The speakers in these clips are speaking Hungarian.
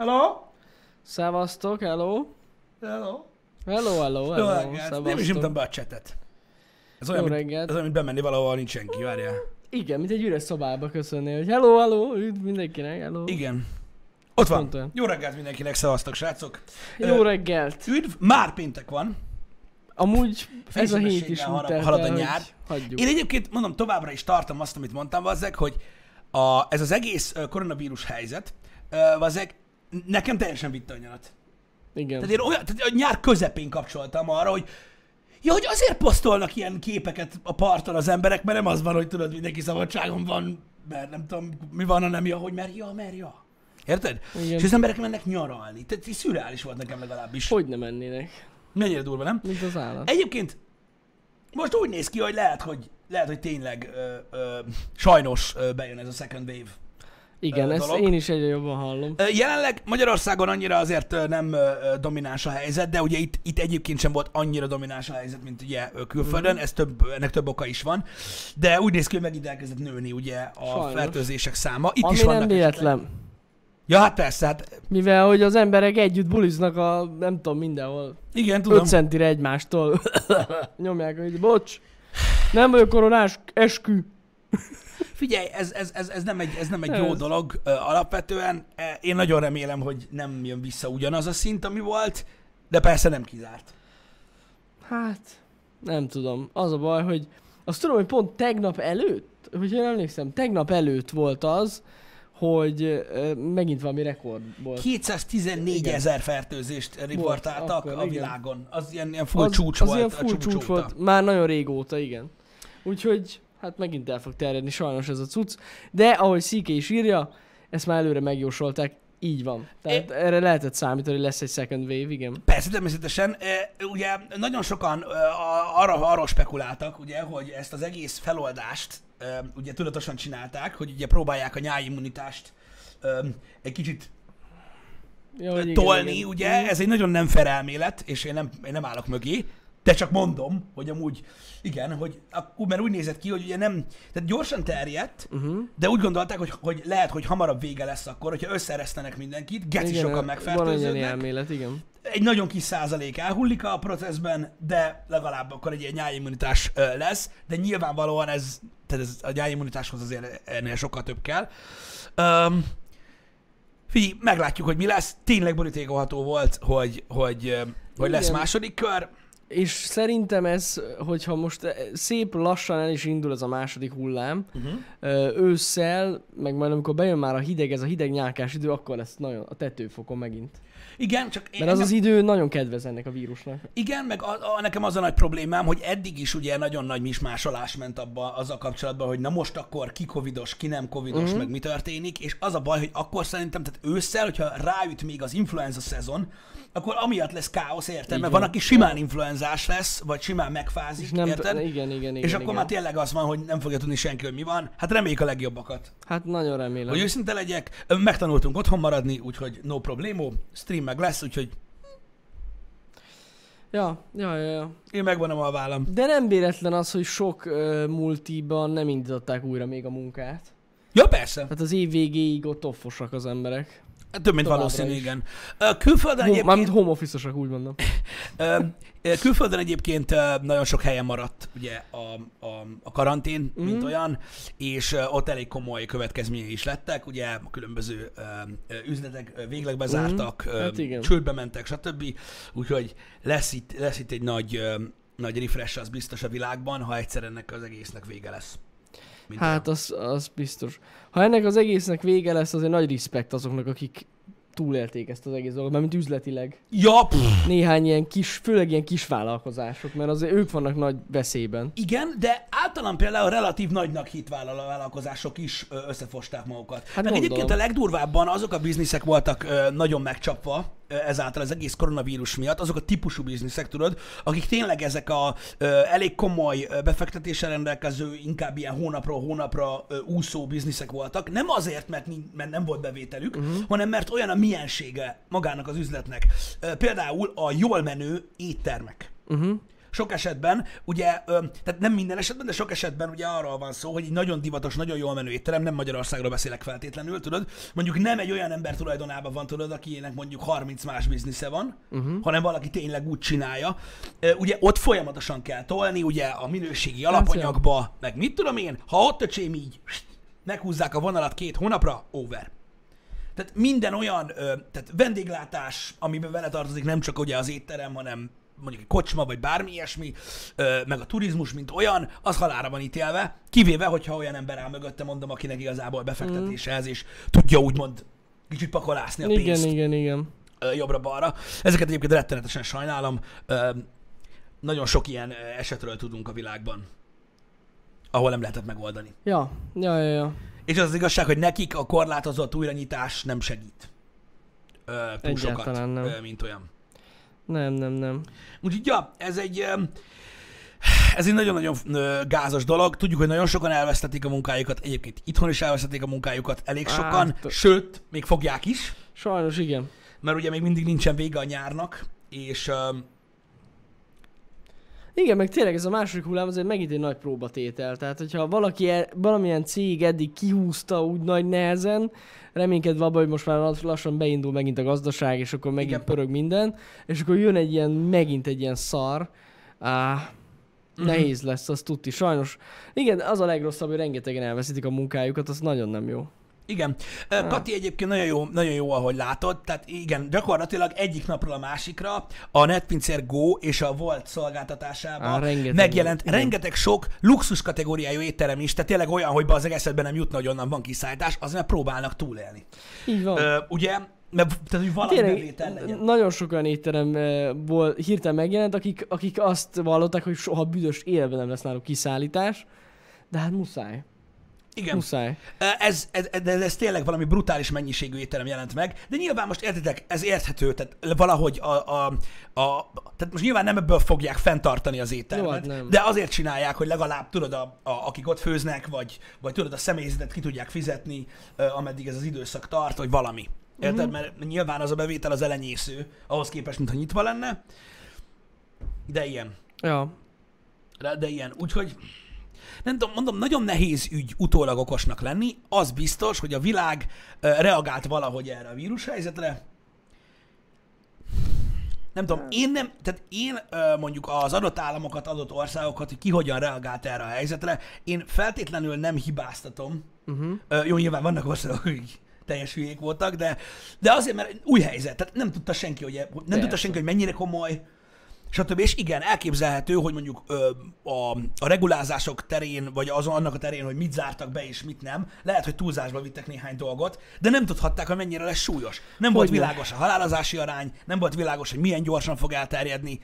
Hello? Szevasztok, hello. Hello? Hello, hello, Jó hello. reggelt. Nem is Szevasztok. nyomtam be a csetet. Ez olyan, Jó mint, ez olyan, mint bemenni valahol, nincs senki, várjál. Igen, mint egy üres szobába köszönni, hogy hello, hello, üdv mindenkinek, hello. Igen. Ott van. Olyan. Jó reggelt mindenkinek, szevasztok srácok. Jó reggelt. Üdv, már péntek van. Amúgy ez a hét is úgy halad- telt halad a nyár. Hagyjuk. Én egyébként mondom, továbbra is tartom azt, amit mondtam, vazzeg, hogy a, ez az egész koronavírus helyzet, vazzeg, nekem teljesen vitte a nyarat. Igen. Tehát én olyan, tehát a nyár közepén kapcsoltam arra, hogy Ja, hogy azért posztolnak ilyen képeket a parton az emberek, mert nem az van, hogy tudod, mindenki szabadságon van, mert nem tudom, mi van, hanem ja, hogy mert ja, mert ja. Érted? Igen. És az emberek mennek nyaralni. Tehát így szürreális volt nekem legalábbis. Hogy nem mennének? Mennyire durva, nem? Mint az állat. Egyébként most úgy néz ki, hogy lehet, hogy, lehet, hogy tényleg ö, ö, sajnos ö, bejön ez a second wave. Igen, ezt dolog. én is egyre jobban hallom. Jelenleg Magyarországon annyira azért nem domináns a helyzet, de ugye itt, itt egyébként sem volt annyira domináns a helyzet, mint ugye külföldön, ez több, ennek több oka is van, de úgy néz ki, hogy megint elkezdett nőni ugye a Sajnos. fertőzések száma. Itt Ami is vannak nem esetleg- véletlen. Ja, hát persze, hát Mivel, hogy az emberek együtt buliznak a, nem tudom, mindenhol. igen, tudom. 5 centire egymástól. Nyomják, hogy bocs, nem vagyok koronás, eskü. Figyelj, ez, ez, ez, ez, nem egy, ez nem egy jó dolog alapvetően. Én nagyon remélem, hogy nem jön vissza ugyanaz a szint, ami volt, de persze nem kizárt. Hát, nem tudom. Az a baj, hogy azt tudom, hogy pont tegnap előtt, hogy én emlékszem, tegnap előtt volt az, hogy megint valami rekord volt. 214 Igen. ezer fertőzést riportáltak a világon. Az ilyen, ilyen full az, csúcs az volt. ilyen full csúcs volt, már nagyon régóta, igen. Úgyhogy, hát megint el fog terjedni sajnos ez a cucc. De ahogy Szike is írja, ezt már előre megjósolták, így van. Tehát erre lehetett számítani, hogy lesz egy second wave, igen. Persze, természetesen. Ugye nagyon sokan arra, arra spekuláltak, ugye, hogy ezt az egész feloldást ugye tudatosan csinálták, hogy ugye próbálják a nyáimmunitást e, egy kicsit Ja, hogy igen, tolni, igen. ugye, ez egy nagyon nem fair elmélet, és én nem, én nem állok mögé, de csak mondom, hogy amúgy, igen, hogy akkor, mert úgy nézett ki, hogy ugye nem, tehát gyorsan terjedt, Uh-huh. de úgy gondolták, hogy, hogy lehet, hogy hamarabb vége lesz akkor, hogyha összeresztenek mindenkit, geci sokan van egy ilyen megfertőződnek, elmélet, igen. egy nagyon kis százalék elhullik a processben, de legalább akkor egy ilyen nyáimmunitás ö, lesz, de nyilvánvalóan ez, tehát ez a nyáimmunitáshoz azért ennél sokkal több kell. Um, figyelj, meglátjuk, hogy mi lesz. Tényleg borítékolható volt, hogy, hogy, hogy lesz Igen. második kör. És szerintem ez, hogyha most eh, szép lassan el is indul ez a második hullám, Uh-huh. ősszel, meg majd amikor bejön már a hideg, ez a hideg nyálkás idő, akkor lesz nagyon a tetőfokon megint. Igen, csak Mert az engem- az idő nagyon kedvez ennek a vírusnak. Igen, meg a, a, nekem az a nagy problémám, hogy eddig is ugye nagyon nagy mismásolás ment abba az a kapcsolatban, hogy na most akkor ki covidos, ki nem covidos, uh-huh. meg mi történik, és az a baj, hogy akkor szerintem, tehát ősszel, hogyha ráüt még az influenza szezon, akkor amiatt lesz káosz, érted? Mert van. aki simán influenzás lesz, vagy simán megfázik, És nem, érted? igen, igen, igen. és akkor igen. már tényleg az van, hogy nem fogja tudni senki, hogy mi van. Hát reméljük a legjobbakat. Hát nagyon remélem. Hogy őszinte legyek, megtanultunk otthon maradni, úgyhogy no problémo, stream meg lesz, úgyhogy Ja, ja, ja, ja. én megvonom a vállam. De nem véletlen az, hogy sok uh, multiban nem indították újra még a munkát. Ja, persze. Tehát az év végéig ott offosak az emberek. Több, mint valószínű, is. igen. Külföldön Home, egyébként, mármint home office úgy mondom. külföldön egyébként nagyon sok helyen maradt ugye a, a, a karantén, mm. mint Mhm. olyan, és ott elég komoly következményei is lettek, ugye a különböző üzletek végleg bezártak, ö, Hát igen. csődbe mentek, stb. Úgyhogy lesz itt, lesz itt egy nagy, nagy refresh, az biztos a világban, ha egyszer ennek az egésznek vége lesz. Mint Hát az, az biztos. Ha ennek az egésznek vége lesz, azért nagy respekt azoknak, akik túlélték ezt az egész dolgot, mert mint üzletileg. Ja, pff, Néhány ilyen kis, főleg ilyen kis vállalkozások, mert azért ők vannak nagy veszélyben. Igen, de általán például relatív nagynak hit vállal- vállalkozások is összefosták magukat. Hát Meg gondolom. egyébként a legdurvábban azok a bizniszek voltak nagyon megcsapva ezáltal az egész koronavírus miatt, azok a típusú bizniszek, tudod, akik tényleg ezek a ö, elég komoly befektetéssel rendelkező, inkább ilyen hónapról hónapra ö, úszó bizniszek voltak. Nem azért, mert, mert nem volt bevételük, uh-huh. hanem mert olyan a miensége magának az üzletnek. Ö, például a jól menő éttermek. Uh-huh. Sok esetben, ugye, ö, tehát nem minden esetben, de sok esetben ugye arról van szó, hogy egy nagyon divatos, nagyon jól menő étterem, nem Magyarországról beszélek feltétlenül, tudod, mondjuk nem egy olyan ember tulajdonában van, tudod, akinek mondjuk 30 más biznisze van, uh-huh. hanem valaki tényleg úgy csinálja. Ö, ugye ott folyamatosan kell tolni, ugye a minőségi alapanyagba, meg mit tudom én, ha ott öcsém így meghúzzák a vonalat két hónapra, over. Tehát minden olyan, ö, tehát vendéglátás, amiben vele tartozik nem csak ugye az étterem, hanem mondjuk egy kocsma, vagy bármi ilyesmi, meg a turizmus, mint olyan, az halára van ítélve, kivéve, hogyha olyan ember áll mögötte, mondom, akinek igazából befektetése ez, és tudja úgymond kicsit pakolászni a Igen, pénzt igen, igen. ö, jobbra-balra. Ezeket egyébként rettenetesen sajnálom. Nagyon sok ilyen esetről tudunk a világban, ahol nem lehetett megoldani. Ja, ja, ja, ja. És az az igazság, hogy nekik a korlátozott újranyitás nem segít. Ö, túl sokat, Egyáltalán nem. Ö, mint olyan. Nem, nem, nem. Úgyhogy ja, ez egy, ez egy nagyon-nagyon ö, gázos dolog. Tudjuk, hogy nagyon sokan elvesztették a munkájukat, egyébként itthon is elvesztették a munkájukat, elég Á, sokan, t- sőt, még fogják is, Sajnos igen. mert ugye még mindig nincsen vége a nyárnak, és Igen, meg tényleg ez a második hullám azért megint egy nagy próbatétel. Tehát, hogyha valaki, el, valamilyen cég eddig kihúzta úgy nagy nehezen, reménykedve abban, hogy most már lassan beindul megint a gazdaság, és akkor megint Igen. pörög minden, és akkor jön egy ilyen, megint egy ilyen szar, á, Mhm. nehéz lesz, az tuti. Sajnos. Igen, az a legrosszabb, hogy rengetegen elveszítik a munkájukat, az nagyon nem jó. Igen. Kati egyébként nagyon jó, nagyon jó, ahogy látod. Tehát igen, gyakorlatilag egyik napról a másikra a NetPincer Go és a Volt szolgáltatásában Á, rengeteg megjelent igen. rengeteg sok luxus kategóriájú étterem is, tehát tényleg olyan, hogy az egészben nem jutna, hogy onnan van kiszállítás, az mert próbálnak túlélni. Így van. Ö, ugye? Mert, tehát, hogy valami Tényleg, bevétel legyen. nagyon sok olyan étteremból hirtelen megjelent, akik, akik azt vallották, hogy soha büdös életben nem lesz náluk kiszállítás, de hát muszáj. Igen. Muszáj. Ez, ez, ez, ez tényleg valami brutális mennyiségű étterem jelent meg, de nyilván most értitek, ez érthető, tehát valahogy a, a, a tehát most nyilván nem ebből fogják fenntartani az Jó, éttermet, hát de azért csinálják, hogy legalább tudod, a, a, akik ott főznek, vagy, vagy tudod, a személyzetet ki tudják fizetni, ameddig ez az időszak tart, vagy valami. Érted? Mhm. Uh-huh. Mert nyilván az a bevétel az elenyésző, ahhoz képest, mintha nyitva lenne, de ilyen. Ja. De, de ilyen, úgyhogy nem tudom, mondom, nagyon nehéz ügy utólag okosnak lenni. Az biztos, hogy a világ reagált valahogy erre a vírushelyzetre. Nem tudom, én nem, tehát én mondjuk az adott államokat, adott országokat, hogy ki hogyan reagált erre a helyzetre, én feltétlenül nem hibáztatom. Uh-huh. Jó, nyilván vannak országok, akik teljes hülyék voltak, de, de azért, mert új helyzet, tehát nem tudta senki, hogy, nem tudta Persze. senki, hogy mennyire komoly, stb. És igen, elképzelhető, hogy mondjuk ö, a, a regulázások terén, vagy azon annak a terén, hogy mit zártak be és mit nem, lehet, hogy túlzásba vittek néhány dolgot, de nem tudhatták, hogy mennyire lesz súlyos. Nem volt Hogyne. világos a halálozási arány, nem volt világos, hogy milyen gyorsan fog elterjedni.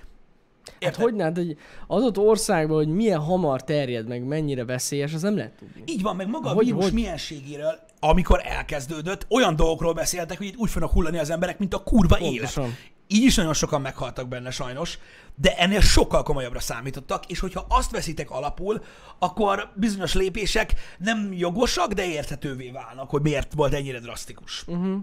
Hát Érted? hogy hát egy adott országban, hogy milyen hamar terjed meg, mennyire veszélyes, az nem lehet tudni. Így van, meg maga a Hogy- vírus hogy- mienségéről, amikor elkezdődött, olyan dolgokról beszéltek, hogy itt úgy fognak hullani az emberek, mint a kurva élet. Így is nagyon sokan meghaltak benne sajnos, de ennél sokkal komolyabbra számítottak, és hogyha azt veszitek alapul, akkor bizonyos lépések nem jogosak, de érthetővé válnak, hogy miért volt ennyire drasztikus. Uh-huh.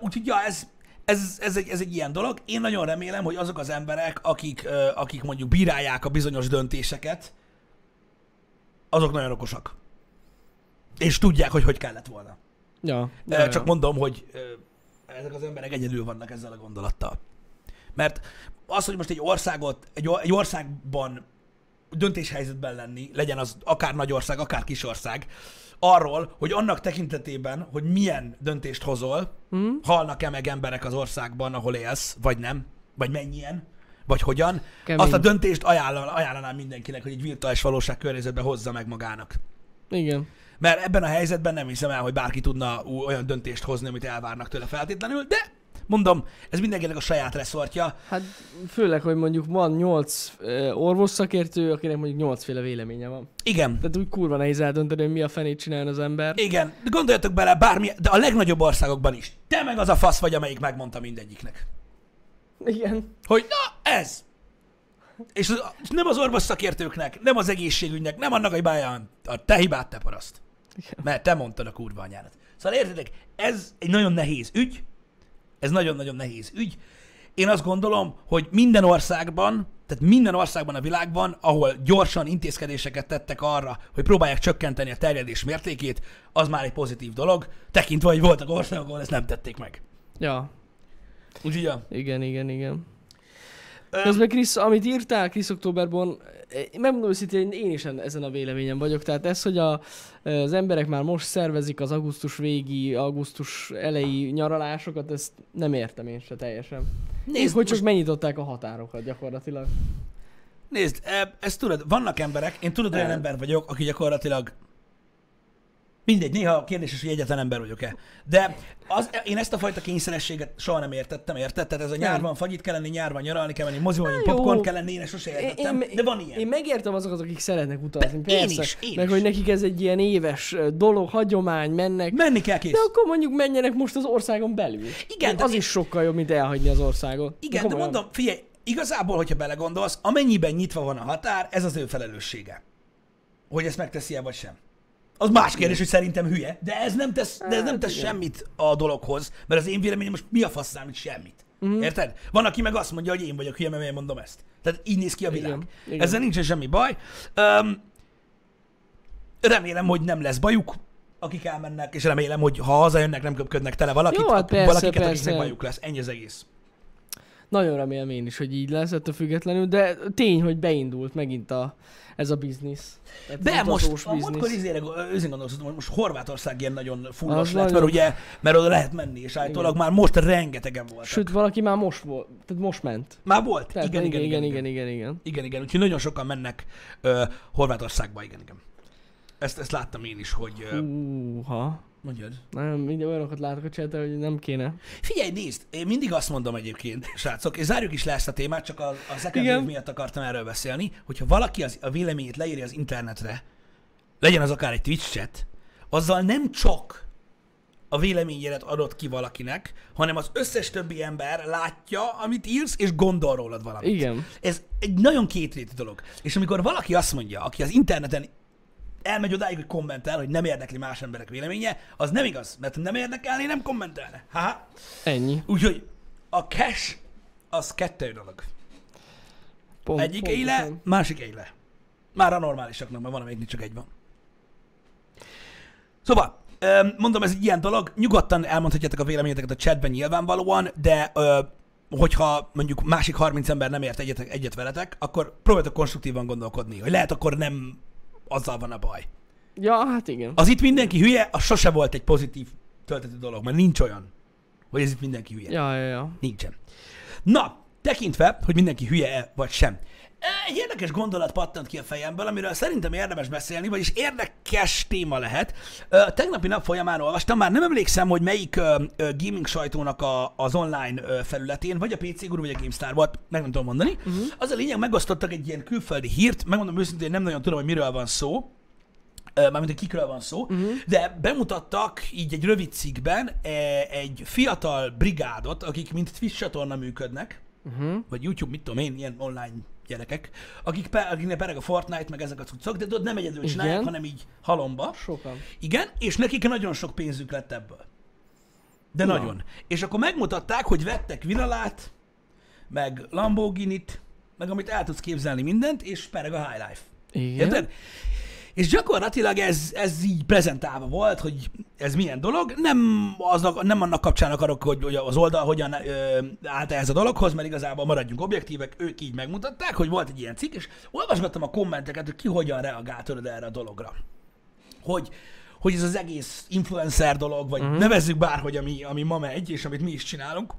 Úgyhogy ja, ez, ez, ez, egy, ez egy ilyen dolog. Én nagyon remélem, hogy azok az emberek, akik, akik mondjuk bírálják a bizonyos döntéseket, azok nagyon okosak. És tudják, hogy hogy kellett volna. Ja. Ja, Csak ja. mondom, hogy ezek az emberek egyedül vannak ezzel a gondolattal. Mert az, hogy most egy országot, egy, egy országban döntéshelyzetben lenni, legyen az akár nagy ország, akár kis ország, arról, hogy annak tekintetében, hogy milyen döntést hozol, Mhm. halnak-e meg emberek az országban, ahol élsz, vagy nem, vagy mennyien, vagy hogyan, Kemény. azt a döntést ajánlan, ajánlanám mindenkinek, hogy egy virtuális valóság környezetben hozza meg magának. Igen. Mert ebben a helyzetben nem hiszem el, hogy bárki tudna olyan döntést hozni, amit elvárnak tőle feltétlenül, de mondom, ez mindenkinek a saját reszortja. Hát főleg, hogy mondjuk van nyolc uh, orvos szakértő, akinek mondjuk nyolcféle véleménye van. Igen, Tehát úgy kurva nehéz eldönteni, hogy mi a fenét csináljon az ember. igen, de gondoljatok bele, bármi, de a legnagyobb országokban is. Te meg az a fasz vagy, amelyik megmondta mindegyiknek. Igen. Hogy na, ez! És, az, és nem az orvos szakértőknek, nem az egészségügynek, nem annak a hibája, a te hibát, te paraszt. Igen. Mert te mondtad a kurva anyádat. Szóval értitek, ez egy nagyon nehéz ügy, ez nagyon-nagyon nehéz ügy. Én azt gondolom, hogy minden országban tehát minden országban a világban, ahol gyorsan intézkedéseket tettek arra, hogy próbálják csökkenteni a terjedés mértékét, az már egy pozitív dolog, tekintve, hogy voltak országok, ahol ezt nem tették meg. Ja, Úgyhogy, ja. igen, igen, igen. Közben Krisz, amit írtál Krisz Októberban, eh, megmondom őszintén, én is en- ezen a véleményen vagyok. Tehát ez, hogy a, az emberek már most szervezik az augusztus végi, augusztus elejé nyaralásokat, ezt nem értem én se teljesen. Nézd, nézd, hogy csak most, megnyitották a határokat gyakorlatilag. nézd, e, ezt tudod, vannak emberek, én tudod, olyan Nem. ember vagyok, aki gyakorlatilag Mindegy, néha kérdéses, hogy egyetlen ember vagyok-e. De az, én ezt a fajta kényszerességet soha nem értettem, érted? Tehát ez a nyár Nem. van, fagyit kell lenni, nyár van, nyaralni kell menni, moziba menni, popcorn kell lenni, én ezt sose értettem. Én- de van ilyen. Én megértem azokat, akik szeretnek utazni, De én persze. is, én meg is. hogy nekik ez egy ilyen éves dolog, hagyomány, mennek. Menni kell kész. De akkor mondjuk menjenek most az országon belül. Igen, az de- is sokkal jobb, mint elhagyni az országot. Igen, de komolyan. mondom, figyelj, igazából, hogyha belegondolsz, amennyiben nyitva van a határ, ez az ő felelőssége. Hogy ezt megteszi-e vagy sem. Az más kérdés, hogy szerintem hülye, de ez nem tesz, de ez nem Hát tesz igen. semmit a dologhoz, mert az én véleményem most mi a fasz számít semmit. Mm. Érted? Van, aki meg azt mondja, hogy én vagyok hülye, mert miért mondom ezt. Tehát így néz ki a világ. Igen, igen. Ezzel nincsen semmi baj. Um, remélem, hogy nem lesz bajuk, akik elmennek, és remélem, hogy ha hazajönnek, nem köpködnek tele valakit, Jó, hát persze, valakiket, akiknek persze. bajuk lesz. Ennyi az egész. Nagyon remélem én is, hogy így lesz ettől függetlenül, de tény, hogy beindult megint a, ez a biznisz. Tehát De most, biznisz. izére, őszintén gondolkoztam, hogy most Horvátország ilyen nagyon fullos lett, nagyon- mert ugye, mert oda lehet menni, és állítólag már most rengetegen voltak. Sőt, valaki már most volt, tehát most ment. már volt? Tehát igen, igen, igen, igen, igen, igen. igen, igen, úgyhogy nagyon sokan mennek ö, Horvátországba, igen, igen. Ezt, ezt láttam én is, hogy... Ö, Húha. Mondjad. Nem, mindig olyanokat látok a csetel, hogy nem kéne. Figyelj, nézd, én mindig azt mondom egyébként, srácok, és zárjuk is le ezt a témát, csak a, a second miatt akartam erről beszélni, hogyha valaki az, a véleményét leírja az internetre, legyen az akár egy Twitch chat, azzal nem csak a véleményedet adott ki valakinek, hanem az összes többi ember látja, amit írsz, és gondol rólad valamit. Igen. Ez egy nagyon kétrétű dolog. És amikor valaki azt mondja, aki az interneten elmegy odáig, hogy kommentel, hogy nem érdekli más emberek véleménye, az nem igaz, mert nem érdekelné, nem kommentelne. Ha? Ennyi. Úgyhogy a cash az kettő dolog. Pont, Egyik egy le, pontosan. másik egy le. Már a normálisaknak, mert van, amelyik csak egy van. Szóval, mondom, ez egy ilyen dolog, nyugodtan elmondhatjátok a véleményeteket a chatben nyilvánvalóan, de hogyha mondjuk másik 30 ember nem ért egyet, egyet veletek, akkor próbáljatok konstruktívan gondolkodni, hogy lehet akkor nem azzal van a baj. Ja, hát igen. Az itt mindenki hülye, az sose volt egy pozitív töltető dolog, mert nincs olyan, hogy ez itt mindenki hülye. Ja, ja, ja. Nincsen. Na, tekintve, hogy mindenki hülye-e vagy sem. Egy érdekes gondolat pattant ki a fejemből, amiről szerintem érdemes beszélni, vagyis érdekes téma lehet. Tegnapi nap folyamán olvastam, már nem emlékszem, hogy melyik gaming sajtónak a, az online felületén, vagy a PC Guru, vagy a GameStar volt, meg nem tudom mondani. Uh-huh. Az a lényeg, megosztottak egy ilyen külföldi hírt, megmondom őszintén, nem nagyon tudom, hogy miről van szó, mármint, hogy kikről van szó, uh-huh. de bemutattak így egy rövid cikkben e, egy fiatal brigádot, akik mint Twitch csatorna működnek, Uh-huh. vagy YouTube, mit tudom én, ilyen online gyerekek, akik pe, akiknek pereg a Fortnite, meg ezek a cuccok, de tudod, nem egyedül csinálják, Igen. hanem így halomba. Sokan. Igen, és nekik nagyon sok pénzük lett ebből. De Na. nagyon. És akkor megmutatták, hogy vettek Vinalát, meg Lamborghini-t, meg amit el tudsz képzelni mindent, és pereg a High Life. Igen. Érted? És gyakorlatilag ez, ez így prezentálva volt, hogy ez milyen dolog. Nem, aznak, nem annak kapcsán akarok, hogy, hogy az oldal hogyan ö, állt ehhez a dologhoz, mert igazából maradjunk objektívek, ők így megmutatták, hogy volt egy ilyen cikk, és olvasgattam a kommenteket, hogy ki hogyan reagált erre a dologra. Hogy, hogy ez az egész influencer dolog, vagy uh-huh. nevezzük bárhogy, ami, ami ma megy, és amit mi is csinálunk,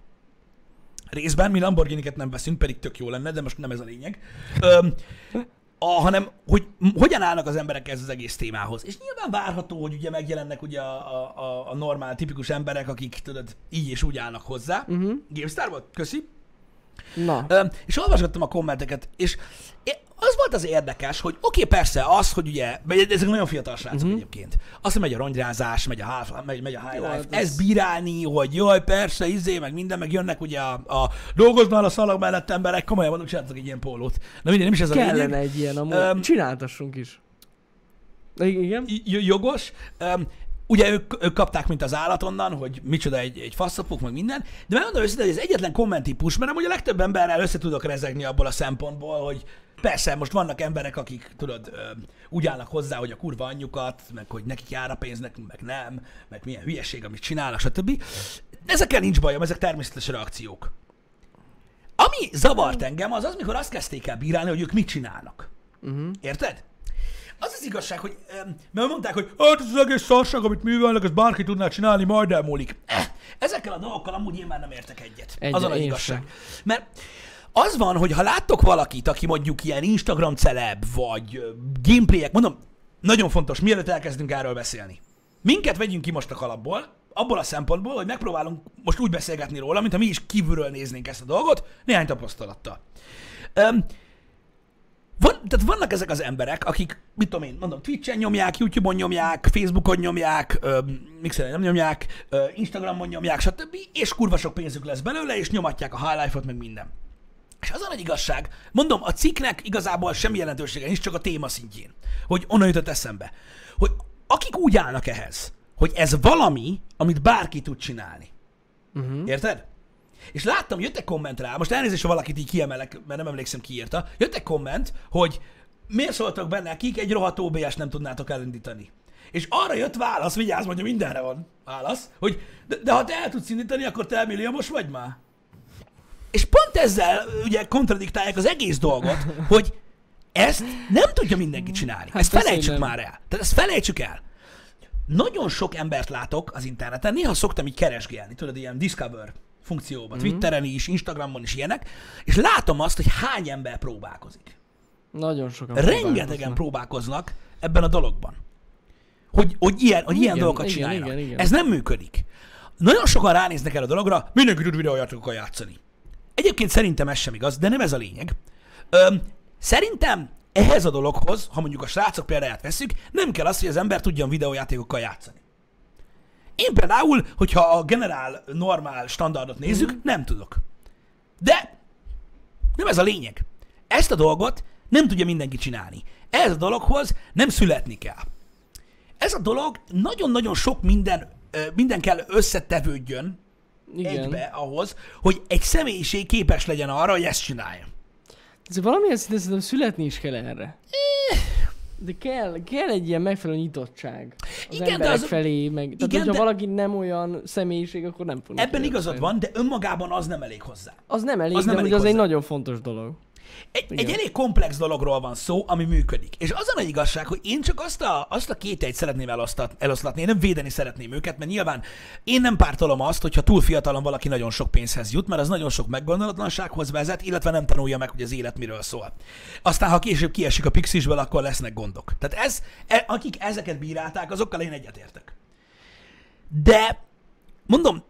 részben mi Lamborghini-ket nem veszünk, pedig tök jó lenne, de most nem ez a lényeg. Öm, a, hanem hogy hogyan állnak az emberek ez az egész témához. És nyilván várható, hogy ugye megjelennek ugye a, a, a, a normál, tipikus emberek, akik tudod, így és úgy állnak hozzá. Uh-huh. GameStar volt? Köszi. Na. Öm, és olvasgattam a kommenteket, és az volt az érdekes, hogy oké, okay, persze az, hogy ugye, ezek nagyon fiatal srácok uh-huh. egyébként, azt, megy a rongyrázás, megy a, half, megy, megy a high Jó, life, hát ez ez- bírálni, hogy jaj, persze, izé, meg minden, meg jönnek ugye a, a dolgoznál a szalag mellett emberek, komolyan mondom, csináltak egy ilyen pólót. Na mindegy, nem is ez a Kellene lényeg. egy ilyen, amúgy. Öm, Csináltassunk is. Igen? Jogos. Um, ugye ők, ők kapták, mint az állat onnan, hogy micsoda egy, egy faszapok, meg minden, de megmondom őszintén, hogy ez egyetlen kommenttípus, mert amúgy a legtöbb emberrel össze tudok rezegni abból a szempontból, hogy persze, most vannak emberek, akik, tudod, úgy állnak hozzá, hogy a kurva anyjukat, meg hogy nekik jár a pénz, nekünk meg nem, meg milyen hülyeség, amit csinálnak, stb. Ezekkel nincs bajom, ezek természetes reakciók. Ami zavart engem, az az, mikor azt kezdték el bírálni, hogy ők mit csinálnak. Uh-huh. Érted? Az az igazság, hogy mert mondták, hogy hát ez az egész szarság, amit művelnek, ezt bárki tudná csinálni, majd elmúlik. Eh, Ezekkel a dolgokkal amúgy én már nem értek egyet. Egy- az a nagy én igazság. sem. Mert az van, hogy ha láttok valakit, aki mondjuk ilyen Instagram celeb, vagy gameplayek, mondom, nagyon fontos, mielőtt elkezdünk erről beszélni. Minket vegyünk ki most a kalapból, abból a szempontból, hogy megpróbálunk most úgy beszélgetni róla, mintha mi is kívülről néznénk ezt a dolgot, néhány tapasztalattal. Öm, van, tehát vannak ezek az emberek, akik, mit tudom én, mondom, Twitch-en nyomják, YouTube-on nyomják, Facebookon nyomják, öm, mixeren nem nyomják, Instagramon nyomják, stb. És kurva sok pénzük lesz belőle, és nyomatják a high life-ot, meg minden. És az a nagy igazság, mondom, a cikknek igazából semmi jelentősége nincs, csak a téma szintjén, hogy onnan jutott eszembe, hogy akik úgy állnak ehhez, hogy ez valami, amit bárki tud csinálni. Uh-huh. Érted? És láttam, jött egy komment rá, most elnézést, ha valakit így kiemelek, mert nem emlékszem ki írta, jött egy komment, hogy miért szóltak benne nekik, egy rohadt OBS nem tudnátok elindítani. És arra jött válasz, vigyázz, mondja, mindenre van válasz, hogy de, de ha te el tudsz indítani, akkor te milliómos vagy már. És pont ezzel ugye kontradiktálják az egész dolgot, hogy ezt nem tudja mindenki csinálni. Hát ezt felejtsük nem. már el. Tehát ezt felejtsük el. Nagyon sok embert látok az interneten, néha szoktam így keresgélni, tudod, ilyen Discover funkcióban, Mhm. Twitteren is, Instagramon is ilyenek, és látom azt, hogy hány ember próbálkozik. Nagyon sokan Rengetegen próbálkoznak. próbálkoznak ebben a dologban. Hogy, hogy ilyen, hogy ilyen Igen, dolgokat igen, csináljanak. igen, igen. Ez nem működik. Nagyon sokan ránéznek erre a dologra, mindenki tud videójátékokkal játszani. Egyébként szerintem ez sem igaz, de nem ez a lényeg. Öm, szerintem ehhez a dologhoz, ha mondjuk a srácok példáját veszük, nem kell az, hogy az ember tudjon videójátékokkal játszani. Én például, hogyha a generál, normál standardot nézzük, Mhm. nem tudok. De nem ez a lényeg. Ezt a dolgot nem tudja mindenki csinálni. Ez a dologhoz nem születni kell. Ez a dolog nagyon-nagyon sok minden, minden kell összetevődjön Igen. egybe ahhoz, hogy egy személyiség képes legyen arra, hogy ezt csinálja. Ez valamilyen szinten szerintem születni is kell erre. De kell, kell egy ilyen megfelelő nyitottság az Igen, de az- felé, meg, tehát Igen, hogyha de- valaki nem olyan személyiség, akkor nem fog neki Ebben igazad van, de önmagában az nem elég hozzá. Az nem elég, Az az nem de elég hogy az egy hozzá. nagyon fontos dolog. Egy, egy elég komplex dologról van szó, ami működik. És az a nagy igazság, hogy én csak azt a, azt a két egy szeretném elosztat, eloszlatni, én nem védeni szeretném őket, mert nyilván én nem pártolom azt, hogyha túl fiatalon valaki nagyon sok pénzhez jut, mert az nagyon sok meggondolatlansághoz vezet, illetve nem tanulja meg, hogy az élet miről szól. Aztán, ha később kiesik a pixisből, akkor lesznek gondok. Tehát ez, e, akik ezeket bírálták, azokkal én egyetértek. De, mondom,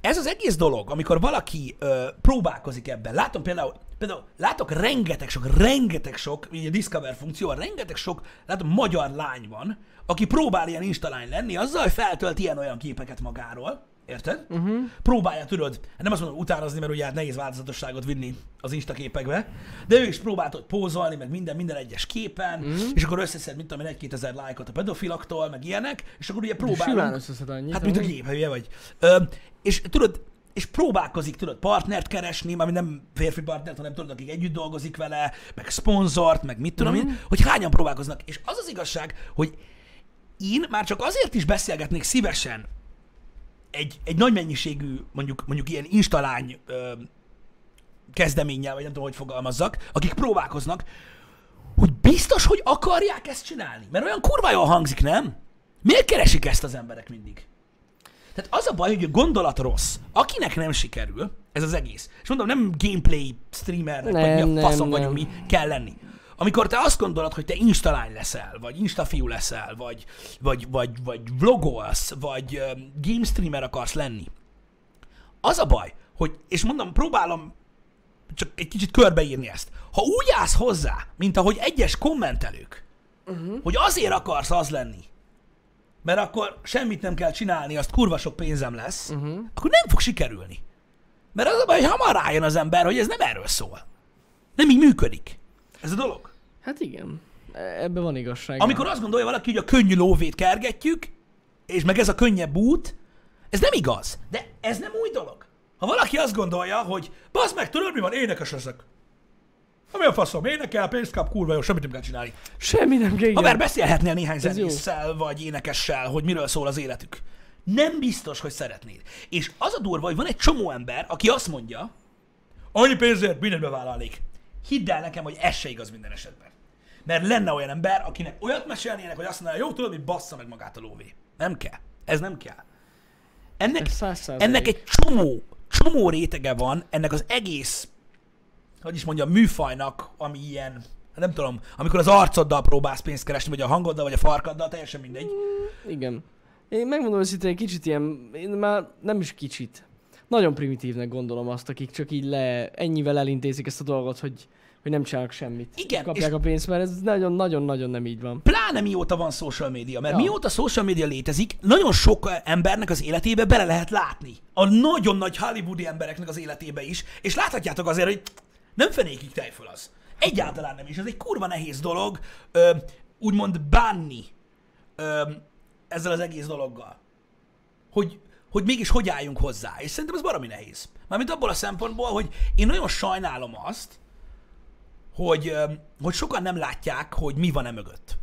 ez az egész dolog, amikor valaki ö, próbálkozik ebben, látom például, például látok rengeteg sok, rengeteg sok, így a Discover funkció, rengeteg sok, látom magyar lány van, aki próbál ilyen instalány lenni, azzal, hogy feltölt ilyen-olyan képeket magáról, érted? Uh-huh. Próbálja, tudod, nem azt mondom utánozni, mert ugye hát nehéz változatosságot vinni az Insta képekbe, de ő is próbált hogy pózolni, meg minden, minden egyes képen, uh-huh. és akkor összeszed, mit tudom én, egy-két ezer lájkot a pedofilaktól, meg ilyenek, és akkor ugye próbál. Simán összeszed annyit. Hát, mint a gép, hülye vagy. Ö, és tudod, és próbálkozik, tudod, partnert keresni, ami nem férfi partnert, hanem tudod, akik együtt dolgozik vele, meg szponzort, meg mit tudom én, hogy hányan próbálkoznak. És az az igazság, hogy én már csak azért is beszélgetnék szívesen egy, egy nagy mennyiségű, mondjuk, mondjuk ilyen instalány ö, kezdeménnyel, vagy nem tudom, hogy fogalmazzak, akik próbálkoznak, hogy biztos, hogy akarják ezt csinálni. Mert olyan kurva jól hangzik, nem? Miért keresik ezt az emberek mindig? Tehát az a baj, hogy a gondolat rossz. Akinek nem sikerül, ez az egész. És mondom, nem gameplay streamernek, vagy mi a faszom nem. vagyunk mi, kell lenni. Amikor te azt gondolod, hogy te instalány leszel, vagy instafiú leszel, vagy, vagy, vagy, vagy vlogolsz, vagy um, game streamer akarsz lenni, az a baj, hogy, és mondom, próbálom csak egy kicsit körbeírni ezt. Ha úgy állsz hozzá, mint ahogy egyes kommentelők, uh-huh. hogy azért akarsz az lenni, mert akkor semmit nem kell csinálni, azt kurva sok pénzem lesz, uh-huh. akkor nem fog sikerülni. Mert az a baj, hogy hamar rájön az ember, hogy ez nem erről szól. Nem így működik. Ez a dolog. Hát igen. E- Ebben van igazság. Amikor azt gondolja valaki, hogy a könnyű lóvét kergetjük, és meg ez a könnyebb út, ez nem igaz. De ez nem új dolog. Ha valaki azt gondolja, hogy bazd meg, tudod mi van, énekes leszek. Ami a faszom, énekel, pénzt kap, kurva jó, semmit nem kell csinálni. Semmi nem kell. Ha már beszélhetnél néhány zenésszel, vagy énekessel, hogy miről szól az életük. Nem biztos, hogy szeretnéd. És az a durva, hogy van egy csomó ember, aki azt mondja, annyi pénzért mindent bevállalnék. Hidd el nekem, hogy ez se igaz minden esetben. Mert lenne olyan ember, akinek olyat mesélnének, hogy azt mondaná, jó, tudod, hogy bassza meg magát a lóvé. Nem kell. Ez nem kell. Ennek, ennek egy csomó, csomó rétege van, ennek az egész, hogy is mondjam, műfajnak, ami ilyen, nem tudom, amikor az arcoddal próbálsz pénzt keresni, vagy a hangoddal, vagy a farkaddal, teljesen mindegy. Igen. Én megmondom őszintén, egy kicsit ilyen, én már nem is kicsit. Nagyon primitívnek gondolom azt, akik csak így le, ennyivel elintézik ezt a dolgot, hogy, hogy nem csinálnak semmit. Igen, Kapják és- a pénzt, mert ez nagyon-nagyon-nagyon nem így van. Pláne mióta van social media, mert Ja. mióta social media létezik, nagyon sok embernek az életébe bele lehet látni. A nagyon nagy hollywoodi embereknek az életébe is, és láthatjátok azért, hogy nem fenékig tejföl az. Egyáltalán nem is. Ez egy kurva nehéz dolog, ö, úgymond bánni ö, ezzel az egész dologgal. Hogy, hogy mégis hogy álljunk hozzá. És szerintem ez baromi nehéz. Mármint abból a szempontból, hogy én nagyon sajnálom azt, hogy, hogy sokan nem látják, hogy mi van e mögött.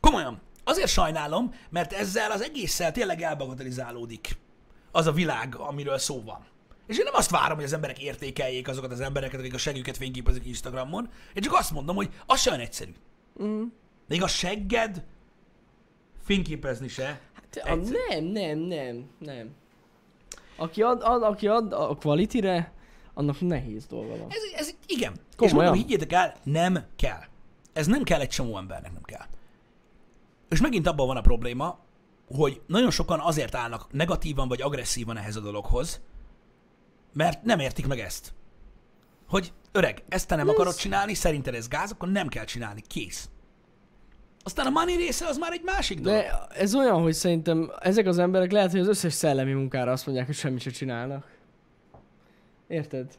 Komolyan. Azért sajnálom, mert ezzel az egésszel tényleg elbagatelizálódik az a világ, amiről szó van. És én nem azt várom, hogy az emberek értékeljék azokat az embereket, akik a següket fényképezik Instagramon. Én csak azt mondom, hogy az se olyan egyszerű. Mm. Még a segged fényképezni se. Te, a, nem, nem, nem, nem. Aki ad, ad, aki ad a quality-re, annak nehéz dolga van. Ez, ez igen. És Komolyan. mondom, higgyétek el, nem kell. Ez nem kell egy csomó embernek, nem kell. És megint abban van a probléma, hogy nagyon sokan azért állnak negatívan vagy agresszívan ehhez a dologhoz, mert nem értik meg ezt. Hogy öreg, ezt te nem akarod csinálni, szerinted ez gáz, akkor nem kell csinálni, kész. Aztán a money része az már egy másik dolog. De ez olyan, hogy szerintem ezek az emberek lehet, hogy az összes szellemi munkára azt mondják, hogy semmit se csinálnak. Érted?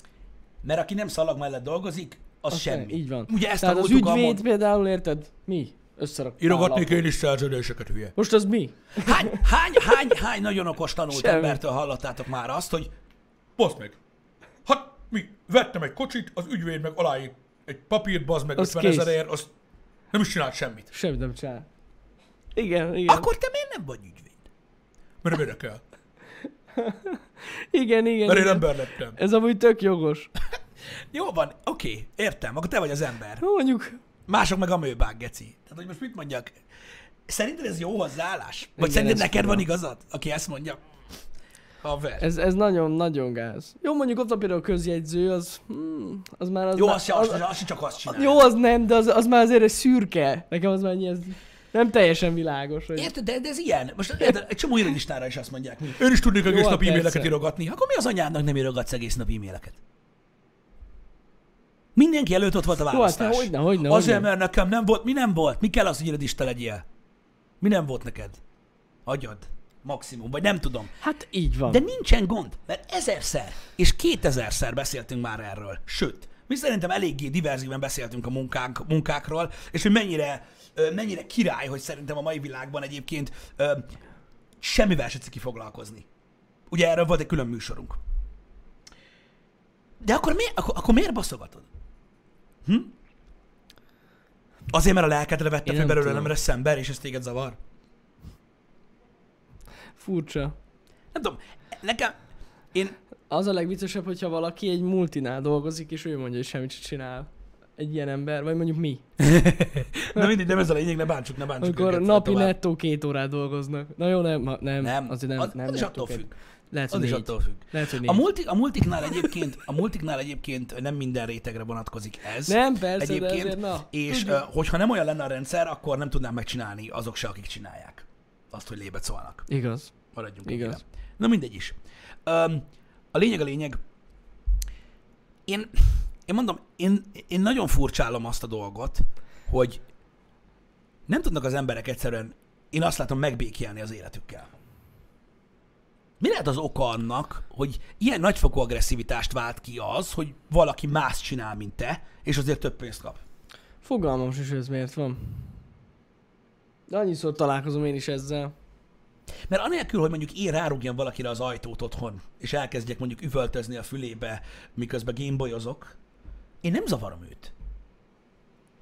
Mert aki nem szalag mellett dolgozik, az, Az semmi. így van. Ugye ezt Tehát az ügyvéd mond... például, érted? Mi? Összerak. Írogatnék én is szerződéseket, hülye. Most az mi? Hány, hány, hány, hány nagyon okos tanult Semmi. embertől hallottátok már azt, hogy Baszd meg! Hát mi vettem egy kocsit, az ügyvéd meg aláírt egy papírt, bazd meg Az 50 kész. ezerért, azt nem is csinált semmit. Semmit nem csinál. Igen, igen. Akkor te miért nem vagy ügyvéd? Mert nem érdekel. Igen, igen. Mert én igen. ember lettem. Ez amúgy tök jogos. Jó van, oké, értem, akkor te vagy az ember. Hú, mondjuk, Mások meg a mőbák, geci. Tehát, hogy most mit mondjak? Szerinted ez jó hozzáállás? Vagy Igen, szerinted neked fura. van igazad, aki ezt mondja? Haver. ez, ez nagyon-nagyon gáz. Jó, mondjuk ott van például a közjegyző, az, hmm, az már az Jó, már, az, se, az, az, az se csak azt csinál. Jó, az nem, de az, az már azért egy szürke. Nekem az már ennyi, ez nem teljesen világos. Hogy... Érted, de, de ez ilyen. Most érted, egy csomó irodistára is azt mondják. Én is tudnék egész Jó, nap persze. e-maileket írogatni. Akkor mi az anyádnak nem írogatsz egész nap e-maileket? Mindenki előtt ott volt a Jó, hát választás. hogyne, hogyne, Azért, hogyne. mert nekem nem volt. Mi nem volt? Mi kell az, hogy irodista legyél? Mi nem volt neked? Agyad. Maximum. Vagy nem tudom. Hát így van. De nincsen gond, mert ezerszer és kétezerszer beszéltünk már erről. Sőt, mi szerintem eléggé diverzíven beszéltünk a munkánk, munkákról, és hogy mennyire, mennyire király, hogy szerintem a mai világban egyébként semmivel se ciki foglalkozni. Ugye erről volt egy külön műsorunk. De akkor, mi, akkor, akkor miért baszogatod? Hm? Azért, mert a lelkedre vette fel belőle, nem lesz ember, és ez téged zavar? Furcsa. Nem tudom, nekem, én, Az a legviccesebb, hogyha valaki egy multinál dolgozik, és ő mondja, hogy semmit sem csinál. Egy ilyen ember, vagy mondjuk mi. Na mindegy, nem ez a lényeg, ne bántsuk, ne bántsuk Amikor őket napi tovább. nettó két órát dolgoznak. Na jó, nem, nem, Nem, azért nem, az, nem az is attól függ. Lehet, Az is négy. attól függ. Lehet, hogy A, négy. multi, a multiknál egyébként, a multiknál egyébként nem minden rétegre vonatkozik ez. Nem, persze, de egyébként, azért, na. És tudjuk. hogyha nem olyan lenne a rendszer, akkor nem tudnám megcsinálni azok se, akik csinálják. Azt, hogy lébet szólnak. Igaz. Maradjunk Igaz. ennyire. Na mindegy is. Um, a lényeg a lényeg. Én, én mondom, én, én nagyon furcsálom azt a dolgot, hogy nem tudnak az emberek egyszerűen, én azt látom, megbékélni az életükkel. Mi lehet az oka annak, hogy ilyen nagyfokú agresszivitást vált ki az, hogy valaki más csinál, mint te, és azért több pénzt kap? Fogalmam is, hogy ez miért van. De annyiszor találkozom én is ezzel. Mert anélkül, hogy mondjuk én rárúgjam valakire az ajtót otthon, és elkezdjek mondjuk üvöltözni a fülébe, miközben gameboyozok, én nem zavarom őt.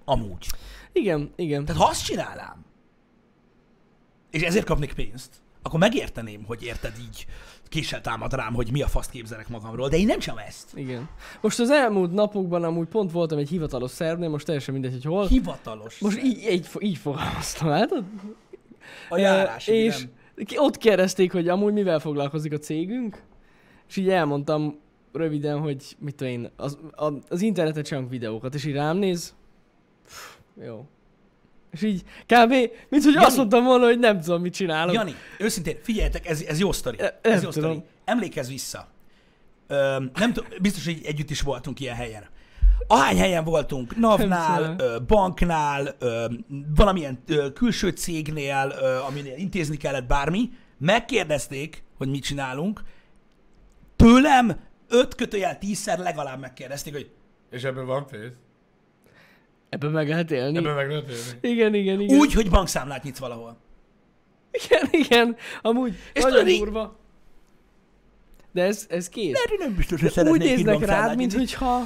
Amúgy. Igen, igen. Tehát ha azt csinálnám, és ezért kapnék pénzt, akkor megérteném, hogy érted így késsel támad rám, hogy mi a faszt képzelek magamról, de én nem csinálom ezt. Igen. Most az elmúlt napokban amúgy pont voltam egy hivatalos szervnél, most teljesen mindegy, hogy hol. Hivatalos. Most így, így, így fogalmaztam, látod? a járás, Ö, és ki- ott kérdezték, hogy amúgy mivel foglalkozik a cégünk, és így elmondtam röviden, hogy mit tudom én, az, a, az internetet csinálunk videókat, és így rám néz, Pff, jó. És így kb. mint hogy Jani. azt mondtam volna, hogy nem tudom, mit csinálok. Jani, őszintén, figyeljetek, ez, ez jó sztori. E- Ez jó tudom. sztori. Emlékezz vissza. Ö, nem tudom, biztos, hogy együtt is voltunk ilyen helyen. Ahány helyen voltunk, NAV-nál, ö, banknál, ö, valamilyen ö, külső cégnél, ö, aminél intézni kellett bármi, megkérdezték, hogy mit csinálunk. Tőlem öt kötőjel tízszer legalább megkérdezték, hogy És ebben van pénz? Ebben meg lehet élni. Ebben meg lehet élni. Igen, igen, igen. úgy, hogy bankszámlát nyitsz valahol. Igen, igen. Amúgy És nagyon tudod, durva. De ez, ez kész. De nem biztos, hogy Úgy szeretnék így néznek rád, mint hogyha...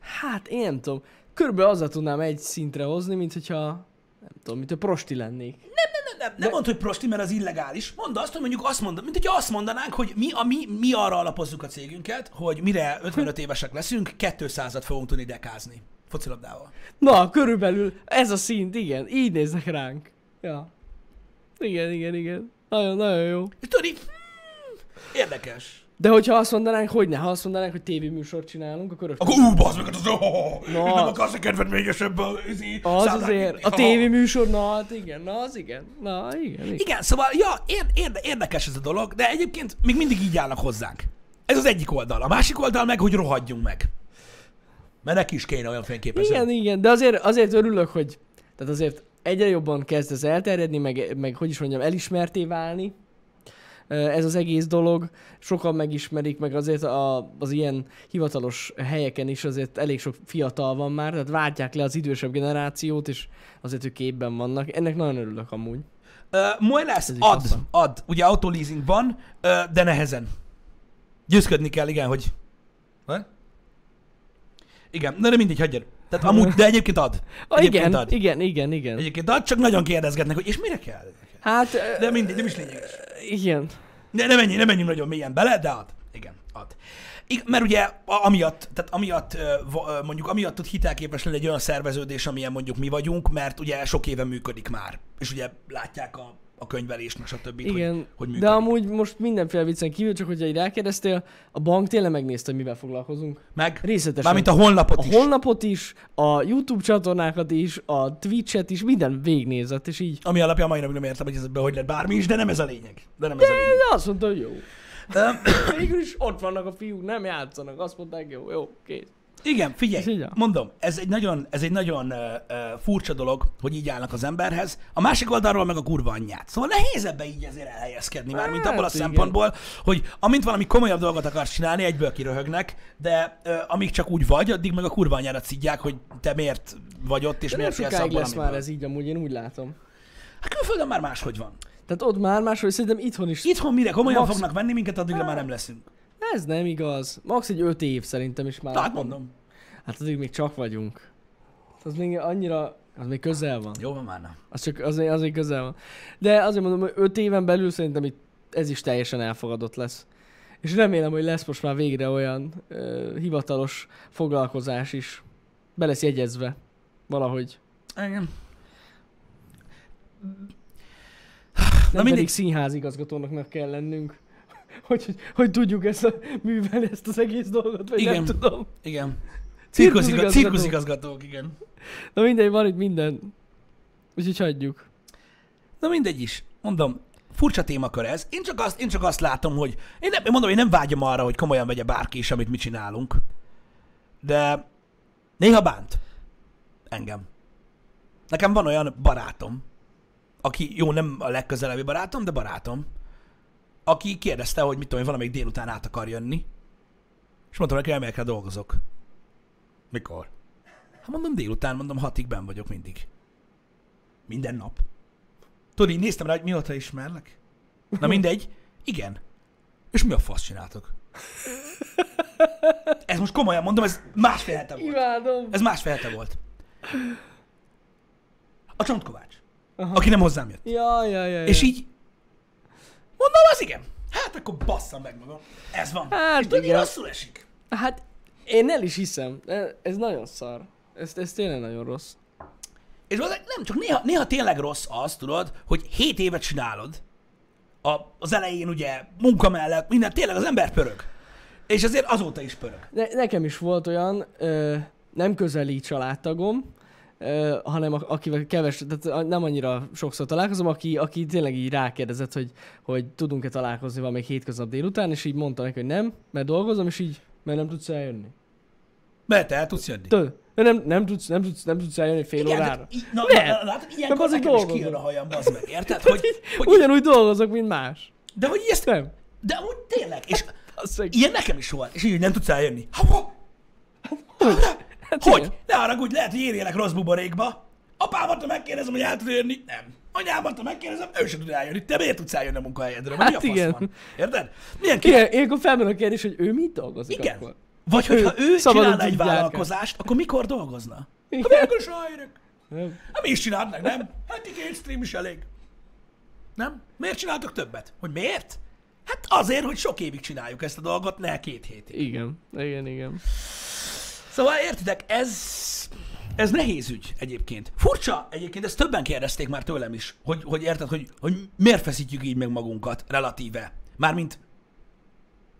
Hát én nem tudom. Körülbelül azzal tudnám egy szintre hozni, mint hogyha... Nem tudom, mint a prosti lennék. Nem, nem mondd, hogy prosti, mert az illegális. Mondd azt, hogy mondjuk azt mond, mint hogyha azt mondanánk, hogy mi, a, mi, mi arra alapozzuk a cégünket, hogy mire 55 évesek leszünk, 200-at fogunk tudni dekázni. Focilabdával. Na, körülbelül ez a szint, igen. Így néznek ránk. Ja. Igen, igen, igen. Nagyon, nagyon jó. És tudod, így, hmm, érdekes. De hogyha azt mondanánk, hogy ne, ha azt mondanánk, hogy tévéműsort csinálunk, akkor rögtön... Akkor ú, bazd meg, az, oh, Na. nem akarsz a kedvedményesebb izé, Az azért, a tévéműsor, na hát igen, na az igen, na igen, igen. Igen, szóval, ja, érde, érdekes ez a dolog, de egyébként még mindig így állnak hozzánk. Ez az egyik oldal. A másik oldal meg, hogy rohadjunk meg. Mert neki is kéne olyan fényképező. Igen, igen, de azért, azért örülök, hogy tehát azért egyre jobban kezd ez elterjedni, meg, meg hogy is mondjam, elismerté válni ez az egész dolog. Sokan megismerik, meg azért a, az ilyen hivatalos helyeken is azért elég sok fiatal van már, tehát váltják le az idősebb generációt, és azért ők képben vannak. Ennek nagyon örülök amúgy. Uh, majd lesz, ad, ad. Ugye autoleasing van, uh, de nehezen. Győzködni kell, igen, hogy... What? Igen, na de mindegy, hagyjad. Tehát amúgy, de egyébként ad. Ah, Egyébként igen, ad. igen, igen, igen. Egyébként ad, csak nagyon kérdezgetnek, hogy és mire kell? Hát, De mindegy, nem is lényeges. igen. Ne, nem menjünk, nem menjünk nagyon mélyen bele, de ad. Igen, ad. Mert ugye amiatt, tehát amiatt, mondjuk amiatt tud hitelképes lenni egy olyan szerveződés, amilyen mondjuk mi vagyunk, mert ugye sok éve működik már. És ugye látják a, a könyvelést, meg stb. Igen, hogy, hogy de működik. amúgy most mindenféle viccen kívül, csak hogyha így rákérdeztél, a bank tényleg megnézte, hogy mivel foglalkozunk. Meg, Részletesen. mármint a honlapot a is. honlapot is, a YouTube csatornákat is, a Twitch-et is, minden végignézett, és így. Ami alapján mai napig nem értem, hogy ez ebben hogy lett bármi is, de nem ez a lényeg. De nem ez a lényeg. De azt mondta, hogy jó. Végül is ott vannak a fiúk, nem játszanak. Azt mondták, jó, jó, kész. Igen, figyelj, mondom, ez egy nagyon, ez egy nagyon uh, uh, furcsa dolog, hogy így állnak az emberhez. A másik oldalról meg a kurva anyját. Szóval nehéz ebbe így ezért elhelyezkedni, már mint Hát, abból a igen. szempontból, hogy amint valami komolyabb dolgot akarsz csinálni, egyből kiröhögnek, de uh, amíg csak úgy vagy, addig meg a kurva anyárat szidják, hogy te miért vagy ott, és De miért félsz abból, lesz amiből. már ez így, amúgy én úgy látom. Hát külföldön már máshogy van. Tehát ott már máshogy szerintem itthon is. Itthon mire komolyan Max- fognak venni minket, addigra már nem leszünk. Ez nem igaz. Max egy öt év szerintem is már. Na, hát mondom. Hát addig még csak vagyunk. Az még annyira, az még közel van. Jó van már, na. Az csak azért, azért közel van. De azért mondom, hogy öt éven belül szerintem itt ez is teljesen elfogadott lesz. És remélem, hogy lesz most már végre olyan ö, hivatalos foglalkozás is. Be lesz jegyezve. Valahogy. Igen. Nem mindig- pedig színházigazgatónak kell lennünk. Hogy, hogy, tudjuk ezt a, művelni ezt az egész dolgot, vagy Igen. nem tudom. Igen. Cirkuszigazgató. Cirkuszigazgatók. Cirkuszigazgatók, igen. Na mindegy, van itt minden. Úgyhogy hagyjuk. Na mindegy is. Mondom, furcsa témakör ez. Én csak azt, én csak azt látom, hogy én, nem, én mondom, én nem vágyom arra, hogy komolyan vegye bárki is, amit mi csinálunk. De néha bánt. Engem. Nekem van olyan barátom, aki, jó, nem a legközelebbi barátom, de barátom, aki kérdezte, hogy mit tudom én, valamelyik délután át akar jönni, és mondtam neki, hogy elmegyek dolgozok. Mikor? Hát mondom délután, mondom hatig ben vagyok mindig. Minden nap. Tudod, így néztem rá, hogy mióta ismerlek. Na mindegy. Igen. És mi a fasz csináltok? Ez most komolyan mondom, ez másfél hete volt. Imádom. Ez másfél hete volt. A Csontkovács. Aki nem hozzám jött. Ja, ja, ja, ja. És így mondom, az igen. Hát akkor basszam meg magam. Ez van. Hát és tudod, rosszul esik. Hát én el is hiszem. Ez nagyon szar. Ez, ez tényleg nagyon rossz. És nem, csak néha, néha tényleg rossz az, tudod, hogy 7 évet csinálod, a, az elején ugye munka mellett, minden, tényleg az ember pörög. És azért azóta is pörög. Ne, nekem is volt olyan, ö, nem közeli családtagom, ö, hanem a, akivel keves, tehát nem annyira sokszor találkozom, aki, aki tényleg így rákérdezett, hogy, hogy tudunk-e találkozni valamelyik hétköznap délután, és így mondta neki, hogy nem, mert dolgozom, és így, mert nem tudsz eljönni. Mert el tudsz jönni. Tudod, nem, nem, tudsz, nem, tudsz, nem tudsz eljönni fél Igen, órára. de, í- na, Miért? na, látod, ilyenkor nekem is dolgozom. kijön a hajam, bazd meg, érted? Hogy, hogy, Ugyanúgy dolgozok, mint más. de hogy ezt, Nem. de hogy tényleg, és ilyen nekem is volt, és így nem tudsz eljönni. Ha, hogy? hogy? Ne haragudj, lehet, hogy érjelek rossz buborékba. Apámat, ha megkérdezem, hogy el tud jönni, nem. Anyámat, ha megkérdezem, ő sem tud eljönni. Te miért tudsz eljönni a munkahelyedre? Hát mi a fasz igen. van? Érted? Milyen kérdés? Igen, ilyenkor felmerül a kérdés, hogy ő mit dolgozik Igen. akkor. Vagy hogyha ő Szabadon csinálna egy vállalkozást, akkor mikor dolgozna? Hát Igen. végül is ráérek. Nem. Hát mi is csinálnak, nem? Hát két stream is elég. Nem? Miért csináltok többet? Hogy miért? Hát azért, hogy sok évig csináljuk ezt a dolgot, ne két hétig. Igen, igen, igen. Szóval értitek, ez, ez nehéz ügy egyébként. Furcsa egyébként, ezt többen kérdezték már tőlem is, hogy, hogy érted, hogy, hogy miért feszítjük így meg magunkat relatíve. Mármint,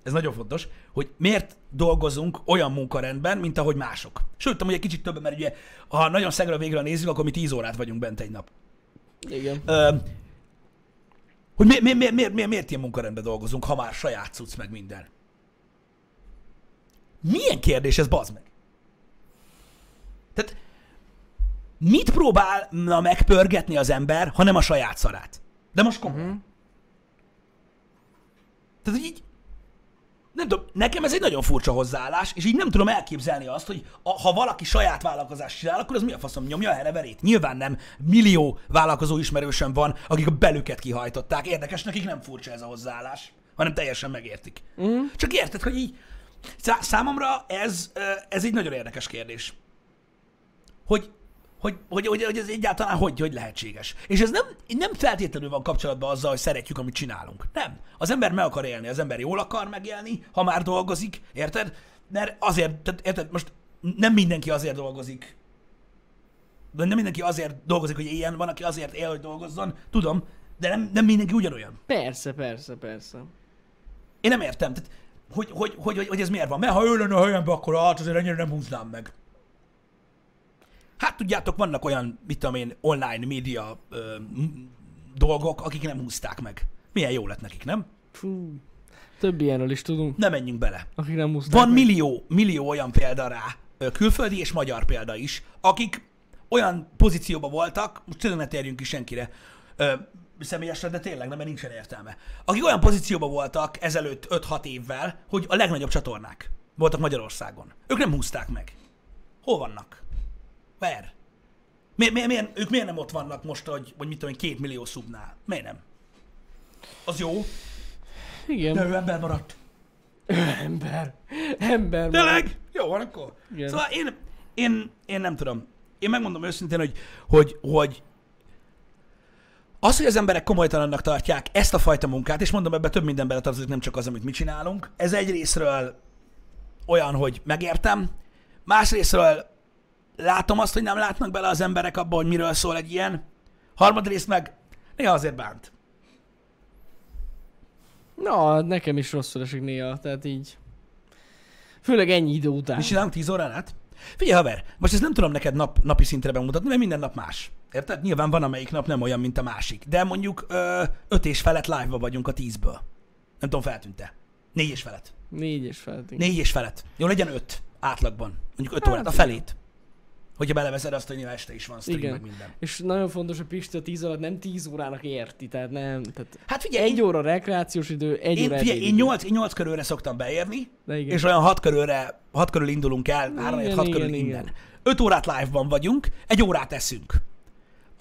ez nagyon fontos, hogy miért dolgozunk olyan munkarendben, mint ahogy mások. Sőt, hogy egy kicsit többen, mert ugye, ha nagyon szegre végre nézzük, akkor mi 10 órát vagyunk bent egy nap. Igen. Ö, hogy mi, mi, mi, mi, mi, miért ilyen munkarendben dolgozunk, ha már saját cucc meg minden? Milyen kérdés ez, bazd meg? Tehát mit próbálna megpörgetni az ember, ha nem a saját szarát? De most komolyan. Uh-huh. Tehát, hogy így, nem tudom, nekem ez egy nagyon furcsa hozzáállás, és így nem tudom elképzelni azt, hogy a, ha valaki saját vállalkozást csinál, akkor az mi a faszom nyomja a hereverét? Nyilván nem. Millió vállalkozó ismerősöm van, akik a belüket kihajtották. Érdekes, nekik nem furcsa ez a hozzáállás, hanem teljesen megértik. Mm. Csak érted, hogy így szá- számomra ez, ez egy nagyon érdekes kérdés. Hogy hogy, hogy, hogy, hogy ez egyáltalán hogy, hogy lehetséges. És ez nem, nem feltétlenül van kapcsolatban azzal, hogy szeretjük, amit csinálunk. Nem. Az ember meg akar élni, az ember jól akar megélni, ha már dolgozik, érted? Mert azért, tehát, érted, most nem mindenki azért dolgozik, de nem mindenki azért dolgozik, hogy éljen, van, aki azért él, hogy dolgozzon, tudom, de nem, nem mindenki ugyanolyan. Persze, persze, persze. Én nem értem, tehát, hogy, hogy, hogy, hogy, hogy ez miért van. Mert ha ő lenne a helyemben, akkor hát azért ennyire nem húznám meg. Hát tudjátok, vannak olyan, mit tudom én, online média ö, dolgok, akik nem húzták meg. Milyen jó lett nekik, nem? Fú. Több ilyenről is tudunk, Ne menjünk bele. akik nem muszták Van meg. millió, millió olyan példa rá, külföldi és magyar példa is, akik olyan pozícióban voltak, most tényleg ne térjünk ki senkire, ö, személyesre, de tényleg nem, mert nincsen értelme. Akik olyan pozícióban voltak ezelőtt 5-6 évvel, hogy a legnagyobb csatornák voltak Magyarországon. Ők nem húzták meg. Hol vannak? Where? Mi, mi, miért, ők miért nem ott vannak most, hogy, hogy mit tudom két millió szubnál? Miért nem? Az jó, Igen. de ő ember maradt. Ember. Ember. Tényleg? Jó van akkor. Igen. Szóval én, én, én nem tudom. Én megmondom őszintén, hogy, hogy, hogy az, hogy az emberek komolytalannak tartják ezt a fajta munkát, és mondom, ebben több minden beletartozik, nem csak az, amit mi csinálunk, ez egy részről olyan, hogy megértem, másrésztről látom azt, hogy nem látnak bele az emberek abba, hogy miről szól egy ilyen, harmadrészt meg néha azért bánt. Na, nekem is rosszul esik néha, tehát így. Főleg ennyi idő után. Mi csinálunk 10 órán át? Figyelj, haver, most ezt nem tudom neked nap, napi szintre bemutatni, mert minden nap más. Érted? Nyilván van, amelyik nap nem olyan, mint a másik. De mondjuk ö, öt és felett live-ba vagyunk a tízből. Nem tudom, feltűnt-e. Négy és felett. Négy és felett. Négy és felett. Jó, legyen öt átlagban. Mondjuk öt Hát, órát, a felét. Hogyha beleveszed azt, hogy este is van stream, Igen. meg minden. És nagyon fontos, hogy Pisti a 10 alatt nem 10 órának érti, tehát nem. Tehát Hát figyelj, egy én, óra rekreációs idő, egy én, óra figyelj, én, ebédidő. 8, én 8 körülre szoktam beérni, De igen. és olyan 6 körülre, 6 körül indulunk el, 3 Igen, 6 igen, körül igen. innen. 5 órát live-ban vagyunk, egy órát eszünk.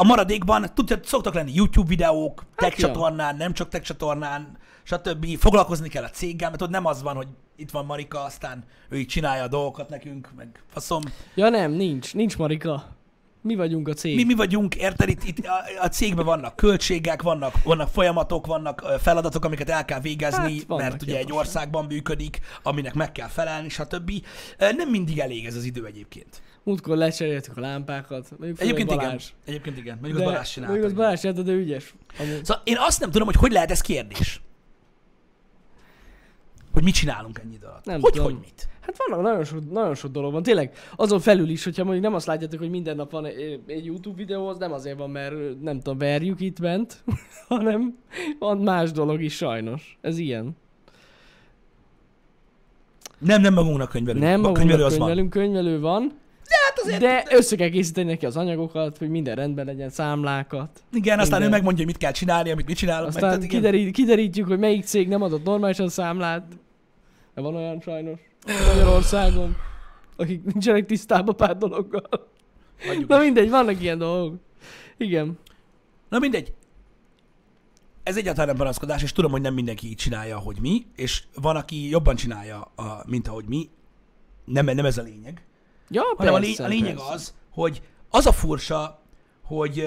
A maradékban tudja, szoktak lenni YouTube videók, tech ja. csatornán, nem csak tech csatornán, stb. Foglalkozni kell a céggel, mert ott nem az van, hogy itt van Marika, aztán ő így csinálja a dolgokat nekünk, meg faszom. Ja nem, nincs, nincs Marika. Mi vagyunk a cég. Mi, mi vagyunk, érted, itt, itt a, a cégben vannak költségek, vannak, vannak folyamatok, vannak feladatok, amiket el kell végezni, Hát, mert ugye egy országban működik, aminek meg kell felelni, stb. Nem mindig elég ez az idő egyébként. Múltkor lecseréltük a lámpákat. Mondjuk Egyébként Balázs. igen. Egyébként igen. Mondjuk az Balázs Mondjuk az csinálta. Balázs csinálta, de ügyes. Amúgy. Szóval én azt nem tudom, hogy hogy lehet ez kérdés. Hogy mit csinálunk ennyi idő alatt. Nem hogy, tudom. hogy mit? Hát vannak nagyon sok, nagyon sok dolog van. Tényleg azon felül is, hogyha mondjuk nem azt látjátok, hogy minden nap van egy, egy YouTube videó, az nem azért van, mert nem tudom, verjük itt bent, hanem van más dolog is sajnos. Ez ilyen. Nem, nem magunknak könyvelünk. Nem A könyvelő magunknak az van. könyvelünk, könyvelő van, Hát azért, de össze kell készíteni neki az anyagokat, hogy minden rendben legyen, számlákat. igen, aztán igen. ő megmondja, hogy mit kell csinálni, amit mit csinálunk. meg, Aztán tehát igen. kiderít, kiderítjük, hogy melyik cég nem adott normálisan számlát. De van olyan sajnos Magyarországon, akik nincsenek tisztában pár dologgal. Hagyjuk Na is. mindegy, vannak ilyen dolgok. Igen. Na mindegy. Ez egyáltalán nem panaszkodás, és tudom, hogy nem mindenki így csinálja, hogy mi, és van, aki jobban csinálja, a, mint ahogy mi. Nem, nem ez a lényeg. Ja, hanem a, persze, lé- a lényeg persze. az, hogy az a furcsa, hogy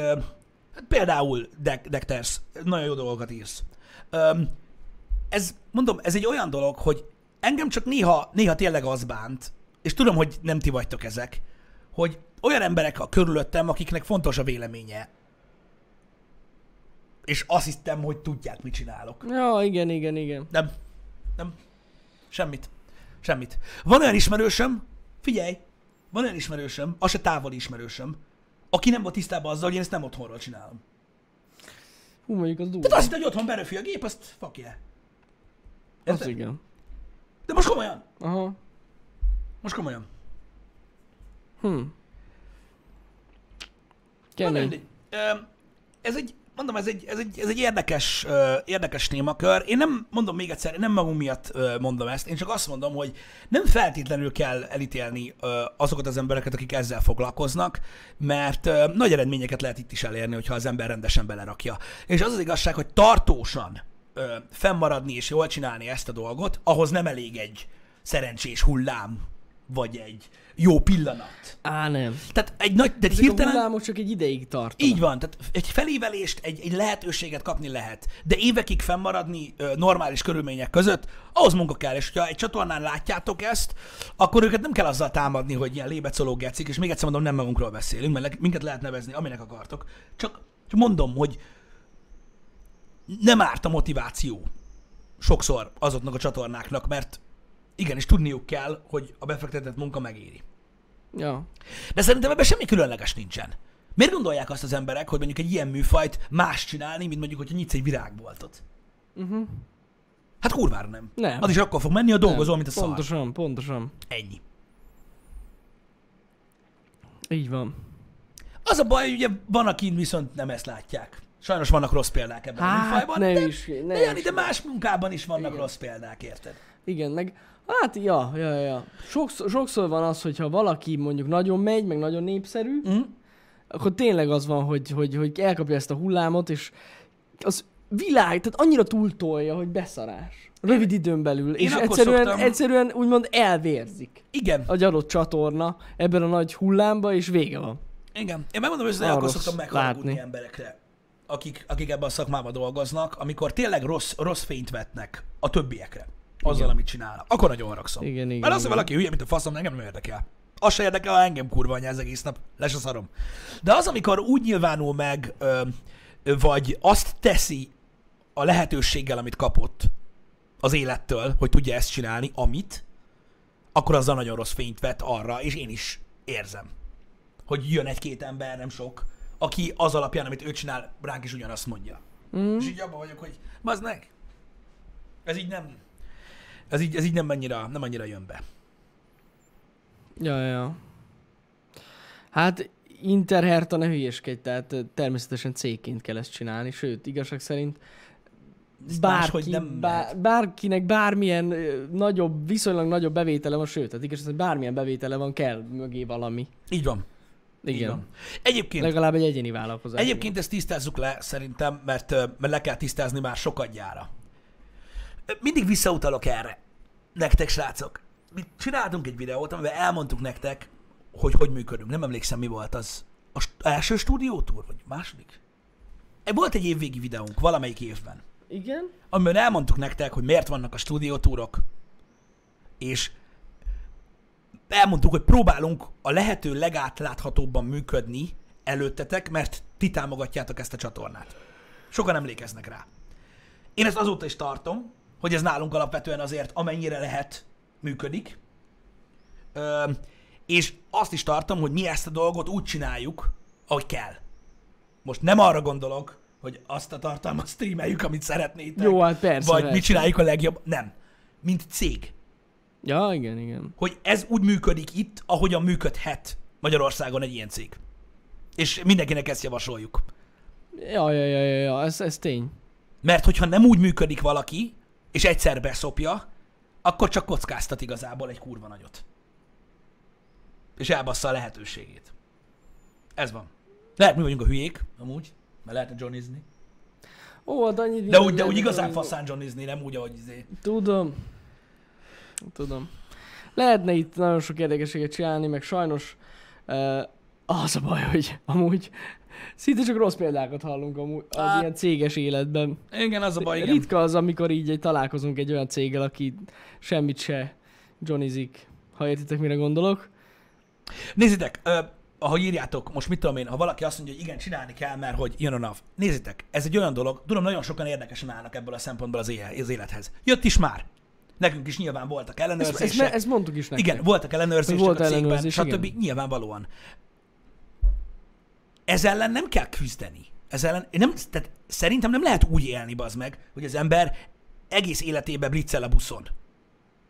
hát például Dek- Dekters, nagyon jó dolgokat írsz. Öm, ez, mondom, ez egy olyan dolog, hogy engem csak néha, néha tényleg az bánt, és tudom, hogy nem ti vagytok ezek, hogy olyan emberek a körülöttem, akiknek fontos a véleménye, és azt hiszem, hogy tudják, mit csinálok. Ja, igen, igen, igen. Nem. Nem. Semmit. Semmit. Van olyan ismerősöm, figyelj, van olyan ismerősöm, az se távoli ismerősöm, aki nem volt tisztában azzal, hogy én ezt nem otthonról csinálom. Hú, mondjuk az durva. Tehát azt hitte, hogy otthon beröfi a gép, azt fuck yeah. Az Érted? igen. De most komolyan. Aha. Most komolyan. Hm. Kemény. Ez egy, mondom, ez egy, ez egy, ez egy érdekes, ö, érdekes témakör. Én nem, mondom még egyszer, én nem magunk miatt ö, mondom ezt, én csak azt mondom, hogy nem feltétlenül kell elítélni ö, azokat az embereket, akik ezzel foglalkoznak, mert ö, nagy eredményeket lehet itt is elérni, hogyha az ember rendesen belerakja. És az az igazság, hogy tartósan ö, fennmaradni és jól csinálni ezt a dolgot, ahhoz nem elég egy szerencsés hullám, vagy egy jó pillanat. Á, nem. Tehát egy nagy, de Ezek hirtelen... a hullámok csak egy ideig tartanak. Így van, tehát egy felévelést, egy, egy lehetőséget kapni lehet, de évekig fennmaradni ö, normális körülmények között, ahhoz munka kell, és ha egy csatornán látjátok ezt, akkor őket nem kell azzal támadni, hogy ilyen lébecoló gecik, és még egyszer mondom, nem magunkról beszélünk, mert le- minket lehet nevezni, aminek akartok. Csak, csak mondom, hogy nem árt a motiváció sokszor azoknak a csatornáknak, mert igenis tudniuk kell, hogy a befektetett munka megéri. Ja. De szerintem ebben semmi különleges nincsen. Miért gondolják azt az emberek, hogy mondjuk egy ilyen műfajt más csinálni, mint mondjuk, hogyha nyitsz egy virágboltot? Uh-huh. Hát kurvára nem. Nem. Az is akkor fog menni, a dolgozol, mint a szar. Pontosan, pontosan. Ennyi. Így van. Az a baj, ugye van, akin viszont nem ezt látják. Sajnos vannak rossz példák ebben a Hát, műfajban, ne de, is, ne de, is. de más munkában is vannak Igen. rossz példák, érted? Igen, meg hát ja, ja, ja. Sokszor, sokszor van az, hogyha valaki mondjuk nagyon megy, meg nagyon népszerű, Mm? akkor tényleg az van, hogy, hogy, hogy elkapja ezt a hullámot, és az világ, tehát annyira túltolja, hogy beszarás. Rövid időn belül. Én és egyszerűen, szoktam- egyszerűen úgymond elvérzik Igen, egy adott csatorna ebben a nagy hullámba, és vége van. igen. Én megmondom őszintén, akkor szoktam megharagudni látni. emberekre, akik, akik ebben a szakmában dolgoznak, amikor tényleg rossz, rossz fényt vetnek a többiekre. Azzal, Igen. amit csinálnak. Akkor nagyon haragszom. Igen, igen, Mert az, hogy valaki hülye, mint a faszom, engem nem érdekel. Az se érdekel, ha engem kurva anyja ez egész nap. Les a szarom. De az, amikor úgy nyilvánul meg, ö, vagy azt teszi a lehetőséggel, amit kapott az élettől, hogy tudja ezt csinálni, amit, akkor azzal nagyon rossz fényt vet arra, és én is érzem, hogy jön egy-két ember, nem sok, aki az alapján, amit ő csinál, ránk is ugyanazt mondja. Mm. És így abban vagyok, hogy bazd meg. Ez így nem, ez így, ez így nem annyira, nem annyira jön be. Ja, ja. Hát Interherta ne hülyeskedj, tehát természetesen cégként kell ezt csinálni, sőt, igazság szerint bárki, nem bá, lehet. bárkinek bármilyen ö, nagyobb, viszonylag nagyobb bevétele van, sőt, tehát igaz, hogy bármilyen bevétele van, kell mögé valami. Így van. Így Igen. van. Egyébként, Legalább egy egyéni vállalkozás. egyébként ezt tisztázzuk le szerintem, mert, mert le kell tisztázni már sokadjára. Mindig visszautalok erre. Nektek, srácok. Mi csináltunk egy videót, amiben elmondtuk nektek, hogy hogy működünk. Nem emlékszem, mi volt az. A első stúdiótúr, vagy második? Volt egy évvégi videónk valamelyik évben, Igen? amiben elmondtuk nektek, hogy miért vannak a stúdiótúrok, és elmondtuk, hogy próbálunk a lehető legátláthatóbban működni előttetek, mert ti támogatjátok ezt a csatornát. Sokan emlékeznek rá. Én ezt azóta is tartom, hogy ez nálunk alapvetően azért amennyire lehet működik. Ö, és azt is tartom, hogy mi ezt a dolgot úgy csináljuk, ahogy kell. Most nem arra gondolok, hogy azt a tartalmat streameljük, amit szeretnétek. Jó, hát persze, Vagy persze. mit csináljuk a legjobb. Nem. Mint cég. Ja, igen, igen. Hogy ez úgy működik itt, ahogyan működhet Magyarországon egy ilyen cég. És mindenkinek ezt javasoljuk. Ja, ja, ja, ja, ja. Ez, ez tény. Mert hogyha nem úgy működik valaki, és egyszer beszopja, akkor csak kockáztat igazából egy kurva nagyot. És elbassza a lehetőségét. Ez van. Lehet mi vagyunk a hülyék, amúgy, mert lehetne johnizni. Ó, annyit De úgy, de úgy igazán faszán johnizni, nem úgy, ahogy izé. Tudom. Tudom. Lehetne itt nagyon sok érdekeséget csinálni, meg sajnos uh, az a baj, hogy amúgy szinte csak rossz példákat hallunk amúgy az Á. ilyen céges életben. Igen, az a baj, igen. Ritka az, amikor így egy találkozunk egy olyan céggel, aki semmit se johnnyzik, ha értitek, mire gondolok. Nézzétek, ö, ahogy írjátok, most mit tudom én, ha valaki azt mondja, hogy igen, csinálni kell, mert hogy jön a NAV. Nézzétek, ez egy olyan dolog, tudom, nagyon sokan érdekesen állnak ebből a szempontból az, éle, az élethez. Jött is már. Nekünk is nyilván voltak Ezt, ellenőrzések. ezt, me- ezt mondtuk is nektek. igen, voltak ellenőrzések Volt a cégben, ellenőrzés, stb. igen. Nyilvánvalóan. Ez ellen nem kell küzdeni. Ez ellen, nem, tehát szerintem nem lehet úgy élni, bazd meg, hogy az ember egész életében bliccel a buszon.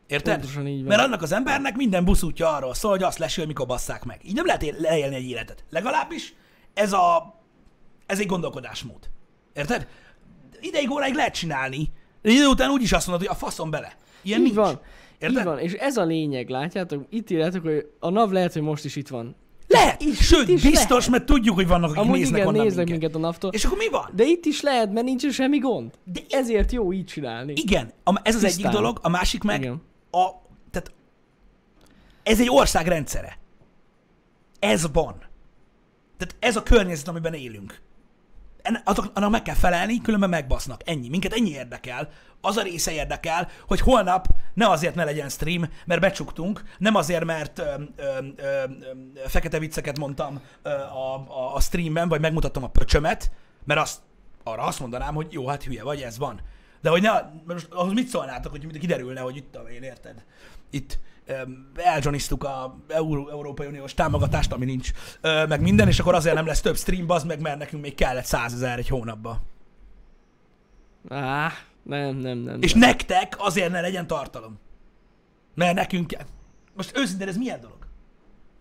Érted? Pontosan így van. Mert annak az embernek minden buszútja arról szól, hogy azt lesül, mikor basszák meg. Így nem lehet él- leélni egy életet. Legalábbis ez a... Ez egy gondolkodásmód. Érted? Ideig óráig lehet csinálni, de idő után úgyis azt mondod, hogy a faszom bele. Ilyen így nincs. van. Érted? Így van, és ez a lényeg, látjátok? Itt írjátok, hogy a NAV lehet, hogy most is itt van. Lehet, Itt- sőt, itt biztos, lehet. mert tudjuk, hogy vannak, akik Amúgy néznek igen, onnan néznek minket. minket a NAV-tól. És akkor mi van? De itt is lehet, mert nincs semmi gond. De ezért jó így csinálni. Igen, ez az Tisztán. egyik dolog, a másik meg Igen. a, tehát ez egy ország rendszere. Ez van. Tehát ez a környezet, amiben élünk. En- Azok, annak meg kell felelni, különben megbasznak. Ennyi. Minket ennyi érdekel. Az a része érdekel, hogy holnap ne azért ne legyen stream, mert becsuktunk, nem azért, mert ö, ö, ö, fekete vicceket mondtam ö, a, a, a streamben, vagy megmutattam a pöcsömet, mert azt, arra azt mondanám, hogy jó, hát hülye vagy, ez van. De hogy ne, most ahhoz mit szólnátok, hogy kiderülne, hogy itt én, érted? Itt eljohniztuk a Euró- Európai Uniós támogatást, ami nincs, ö, meg minden, és akkor azért nem lesz több stream, az meg, mert nekünk még kellett százezer egy hónapba. Á, nem, nem, nem. És nem. nektek azért ne legyen tartalom. Mert nekünk kell. Most őszintén ez milyen dolog?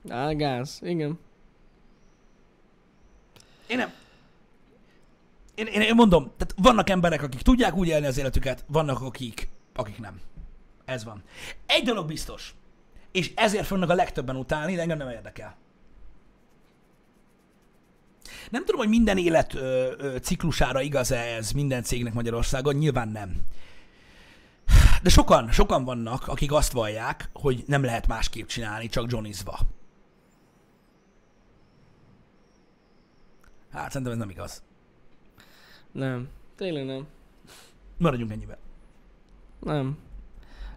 Á, gáz, igen. Én nem. Én, én, én mondom, tehát vannak emberek, akik tudják úgy élni az életüket, vannak akik, akik nem. Ez van. Egy dolog biztos, és ezért fognak a legtöbben utálni, de engem nem érdekel. Nem tudom, hogy minden élet ö, ö, ciklusára igaz-e ez minden cégnek Magyarországon, nyilván nem. De sokan, sokan vannak, akik azt vallják, hogy nem lehet másképp csinálni, csak johnizva. Hát szerintem ez nem igaz. Nem. Tényleg nem. Maradjunk ennyiben. Nem.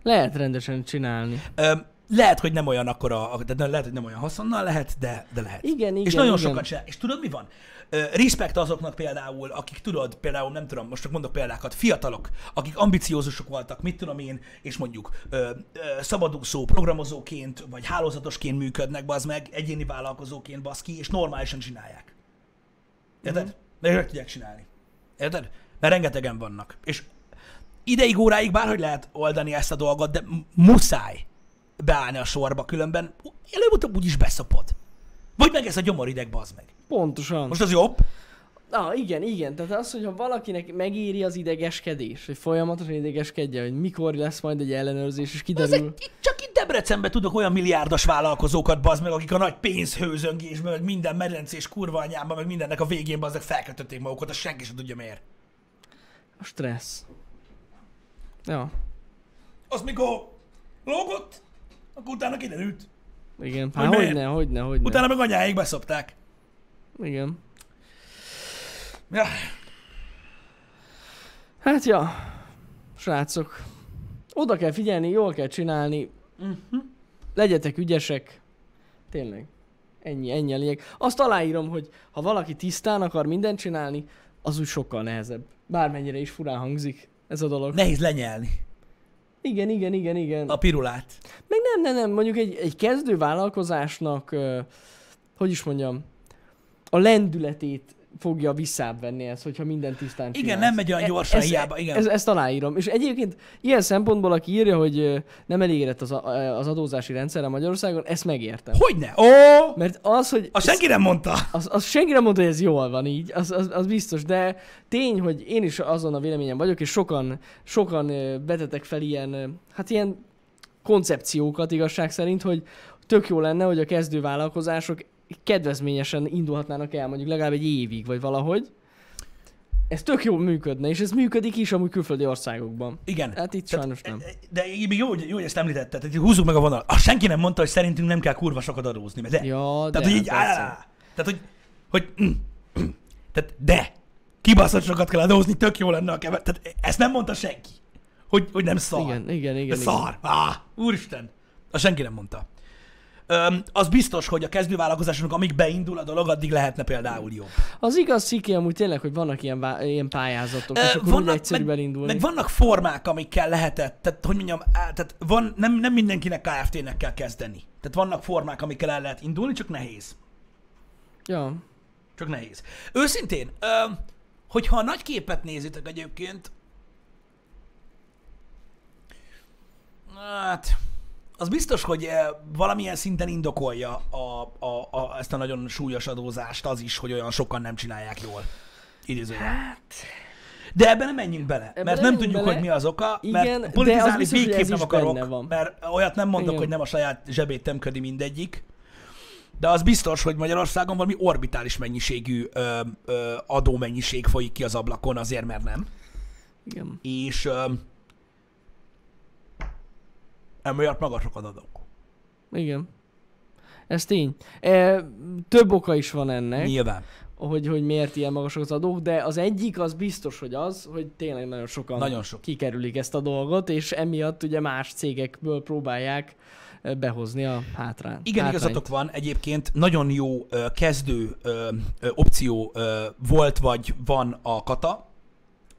Lehet rendesen csinálni. Ö, lehet, hogy nem olyan akkora, de lehet, hogy nem olyan haszonnal lehet, de, de lehet. Igen, igen, és nagyon igen. sokat csinál. És tudod, mi van? Respekt azoknak például, akik tudod, például nem tudom, most csak mondok példákat, fiatalok, akik ambiciózusok voltak, mit tudom én, és mondjuk ö, ö, szabadúszó, programozóként, vagy hálózatosként működnek, az meg, egyéni vállalkozóként baszki, és normálisan csinálják. Érted? Mhm. Meg tudják csinálni. Érted? Mert rengetegen vannak. És ideig, óráig bárhogy lehet oldani ezt a dolgot, de muszáj beállni a sorba, különben előbb-utóbb úgyis beszopod. Vagy meg ez a gyomorideg, bazd meg. Pontosan. Most az jobb? Ah, igen, igen. Tehát az, hogyha valakinek megéri az idegeskedés, hogy folyamatosan idegeskedje, hogy mikor lesz majd egy ellenőrzés, és kiderül. egy, itt csak ide Debrecenben tudok olyan milliárdos vállalkozókat, bazd meg, akik a nagy pénzhőzöngésben, meg minden medencés kurva anyában, meg mindennek a végén bazdek felkötötték magukat, azt senki sem tudja miért. A stressz. Ja, Az mikor lógott, akkor utána kiderült. igen. Hogy Hát miért? hogyne, hogyne, hogyne. Utána meg anyáig beszopták. Igen. Ja. Hát ja, srácok, oda kell figyelni, jól kell csinálni, Uh-huh. legyetek ügyesek. Tényleg. Ennyi, ennyi a lényeg. Azt aláírom, hogy ha valaki tisztán akar mindent csinálni, az úgy sokkal nehezebb. Bármennyire is furán hangzik ez a dolog. Nehéz lenyelni Igen, igen, igen, igen. a pirulát. Meg nem, nem, nem, mondjuk egy, egy kezdő vállalkozásnak, hogy is mondjam, a lendületét fogja visszább venni ez, hogyha minden tisztán Igen, csinálsz. nem megy olyan E- gyorsan, ez, hiába, igen. Ez, ezt aláírom. És egyébként ilyen szempontból, aki írja, hogy nem elégedett az, a- az adózási rendszerre Magyarországon, ezt megértem. Hogyne? Ó! Mert az, hogy... A senki nem mondta. Az, az senki nem mondta, hogy ez jól van így, az, az, az biztos, de tény, hogy én is azon a véleményen vagyok, és sokan, sokan ö, vetetek fel ilyen, hát ilyen koncepciókat igazság szerint, hogy tök jó lenne, hogy a kezdő vállalkozások kedvezményesen indulhatnának el mondjuk legalább egy évig, vagy valahogy. Ez tök jól működne, és ez működik is amúgy külföldi országokban. Igen. Hát itt Tehát, sajnos nem. De még jó, hogy- jó, hogy ezt említetted, hogy húzzuk meg a vonalat. Azt senki nem mondta, hogy szerintünk nem kell kurva sokat adózni, mert de. Ja, de Tehát, hogy így, hát á, tehát, hogy, hogy, mm, mm, tehát, de, kibaszott sokat kell adózni, tök jó lenne a kevet. Tehát ezt nem mondta senki, hogy, hogy nem szar. Igen, igen, igen. Ez igen. szar. Á, úristen. Azt senki nem mondta. Öm, az biztos, hogy a kezdővállalkozásnak, amíg beindul a dolog, addig lehetne például jobb. Az igaz, Sziki, amúgy tényleg, hogy vannak ilyen, vá- ilyen pályázatok, és Ö, akkor úgy egyszerűbb elindulni. meg vannak formák, amikkel lehetett, tehát hogy mondjam, á, tehát van, nem, nem mindenkinek KFT-nek kell kezdeni. Tehát vannak formák, amikkel el lehet indulni, csak nehéz. Ja. Csak nehéz. Őszintén, ö, hogyha a nagy képet nézitek egyébként, hát az biztos, hogy eh, valamilyen szinten indokolja a, a, a, ezt a nagyon súlyos adózást az is, hogy olyan sokan nem csinálják jól. Idézőjel. Hát, De ebben nem menjünk bele, Ebben mert nem tudjuk, bele. hogy mi az oka, Igen, mert politizálni biztos, végképp nem akarok, van. mert olyat nem mondok, Igen. hogy nem a saját zsebét tömködi mindegyik, de az biztos, hogy Magyarországon valami orbitális mennyiségű ö, ö, adómennyiség folyik ki az ablakon, azért mert nem. igen. És ö, emiatt magasak az adók. Igen. Ez tény. E, több oka is van ennek, Nyilván. hogy, hogy miért ilyen magasak az adók, de az egyik az biztos, hogy az, hogy tényleg nagyon sokan Nagyon sok. kikerülik ezt a dolgot, és emiatt ugye más cégekből próbálják ö, behozni a hátrányt. Igen, hátrányt. igazatok van. Egyébként nagyon jó ö, kezdő ö, ö, opció ö, volt vagy van a kata,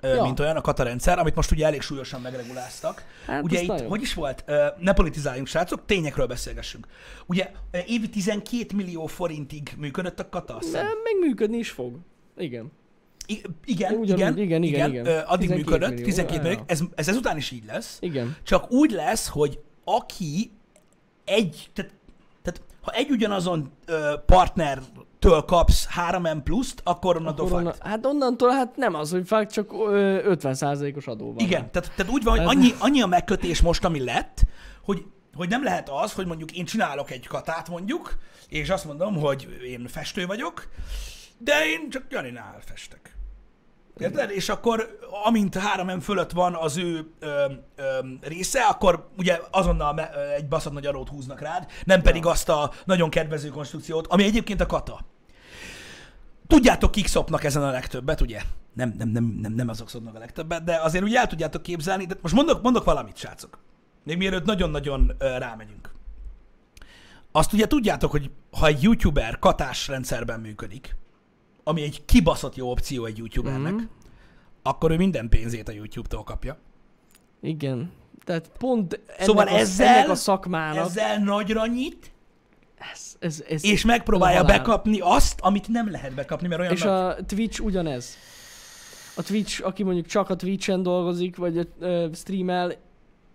Ja. mint olyan a kata rendszer, amit most ugye elég súlyosan megreguláztak. Hát ugye itt, nagyon. hogy is volt? Ne politizáljunk, srácok, tényekről beszélgessünk. Ugye évi 12 millió forintig működött a kata, azt De hiszem. még működni is fog. Igen. I- igen, Ugyanúgy, igen, igen, igen, igen. Ö, addig 12 működött, millió, 12 ja, millió, ez, ez ezután is így lesz. Igen. Csak úgy lesz, hogy aki egy, tehát ha egy ugyanazon ö, partnertől kapsz 3M pluszt, akkor onnantól Akkor onnan, hát onnantól hát nem az, hogy fakt, csak ö, 50%-os adó van. Igen, tehát, tehát úgy van, hogy annyi, annyi a megkötés most, ami lett, hogy, hogy nem lehet az, hogy mondjuk én csinálok egy katát mondjuk, és azt mondom, hogy én festő vagyok, de én csak Janinál festek. Érted? És akkor amint 3M fölött van az ő ö, ö, része, akkor ugye azonnal me, ö, egy baszott nagy adót húznak rád, nem pedig azt a nagyon kedvező konstrukciót, ami egyébként a kata. Tudjátok, kik szopnak ezen a legtöbbet, ugye? Nem, nem, nem, nem, nem azok szopnak a legtöbbet, de azért úgy el tudjátok képzelni, de most mondok, mondok valamit, srácok. Még mielőtt nagyon-nagyon ö, rámegyünk. Azt ugye tudjátok, hogy ha egy youtuber katás rendszerben működik, ami egy kibaszott jó opció egy youtubernek, Mhm. akkor ő minden pénzét a YouTube-tól kapja. Igen. Tehát pont ennek, Szóval a, ezzel- ennek a szakmának Ezzel nagyra nyit, ez, ez, ez, és megpróbálja halál. bekapni azt, amit nem lehet bekapni, mert olyan És nagy... a Twitch ugyanez. A Twitch, aki mondjuk csak a Twitch-en dolgozik, vagy ö, streamel,